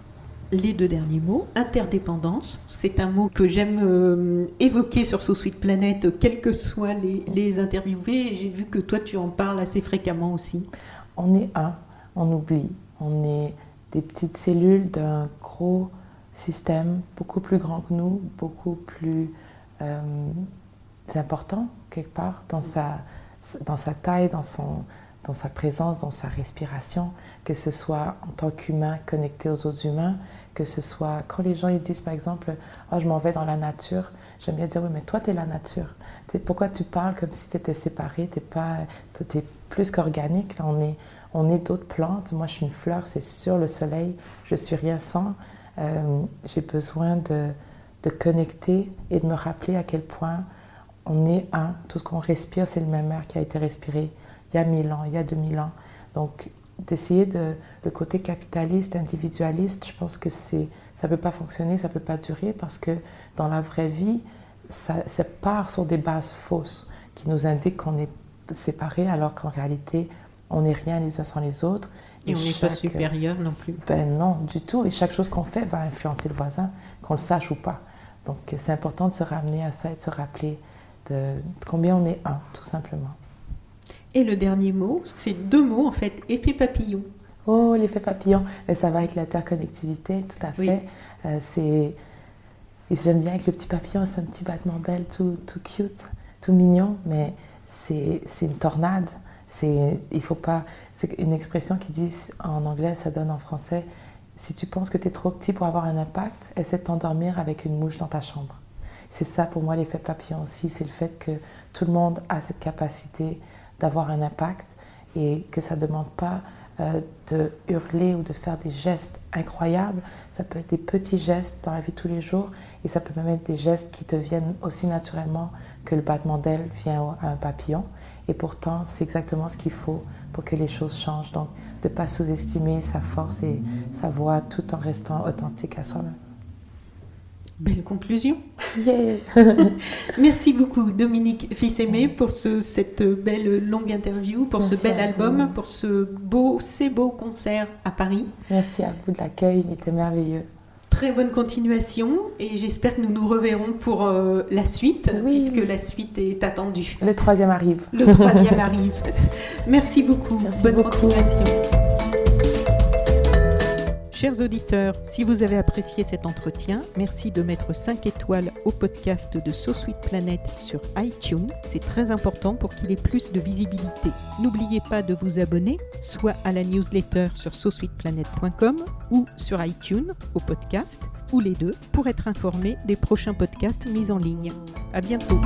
Les deux derniers mots, interdépendance, c'est un mot que j'aime euh, évoquer sur So Sweet Planet, quels que soient les, les interviewés. J'ai vu que toi, tu en parles assez fréquemment aussi. On est un, on oublie. On est des petites cellules d'un gros système beaucoup plus grand que nous, beaucoup plus euh, important quelque part dans sa, dans sa taille, dans, son, dans sa présence, dans sa respiration, que ce soit en tant qu'humain connecté aux autres humains, que ce soit quand les gens ils disent par exemple oh, je m'en vais dans la nature, j'aime bien dire oui mais toi tu es la nature. pourquoi tu parles comme si tu étais séparé, tu es, plus qu'organique, on est, on est d'autres plantes. Moi, je suis une fleur, c'est sur le soleil. Je suis rien sans. Euh, j'ai besoin de, de, connecter et de me rappeler à quel point on est un. Tout ce qu'on respire, c'est le même air qui a été respiré il y a mille ans, il y a deux mille ans. Donc, d'essayer de le côté capitaliste, individualiste, je pense que c'est ça peut pas fonctionner, ça peut pas durer parce que dans la vraie vie, ça, ça part sur des bases fausses qui nous indiquent qu'on est séparés alors qu'en réalité on n'est rien les uns sans les autres. Et, on n'est pas supérieur non plus. Ben non, du tout. Et chaque chose qu'on fait va influencer le voisin, qu'on le sache ou pas. Donc c'est important de se ramener à ça et de se rappeler de, combien on est un, tout simplement. Et le dernier mot, c'est deux mots en fait, effet papillon. Oh, l'effet papillon, mais ça va avec l'interconnectivité, tout à fait. Euh, c'est et j'aime bien avec le petit papillon, c'est un petit battement d'aile tout, tout cute, tout mignon, mais c'est une tornade. C'est il faut pas. C'est une expression qui dit en anglais, ça donne en français. Si tu penses que tu es trop petit pour avoir un impact, essaie de t'endormir avec une mouche dans ta chambre. C'est ça pour moi l'effet papillon aussi, c'est le fait que tout le monde a cette capacité d'avoir un impact et que ça ne demande pas euh, de hurler ou de faire des gestes incroyables. Ça peut être des petits gestes dans la vie de tous les jours et ça peut même être des gestes qui te viennent aussi naturellement que le battement d'aile vient à un papillon. Et pourtant, c'est exactement ce qu'il faut pour que les choses changent. Donc, de ne pas sous-estimer sa force et sa voix tout en restant authentique à soi-même. Belle conclusion. Yeah. Merci beaucoup Dominique Fils-Aimé pour ce, cette belle longue interview, pour ce bel album, pour ce beau, ces beaux concerts à Paris. Merci à vous de l'accueil, il était merveilleux. Très bonne continuation et j'espère que nous nous reverrons pour euh, la suite, puisque la suite est attendue. Le troisième arrive. Le troisième arrive. Merci beaucoup. Merci bonne beaucoup. continuation. Chers auditeurs, si vous avez apprécié cet entretien, merci de mettre 5 étoiles au podcast de So Sweet Planet sur iTunes. C'est très important pour qu'il ait plus de visibilité. N'oubliez pas de vous abonner, soit à la newsletter sur sosweetplanet.com ou sur iTunes au podcast, ou les deux, pour être informé des prochains podcasts mis en ligne. À bientôt.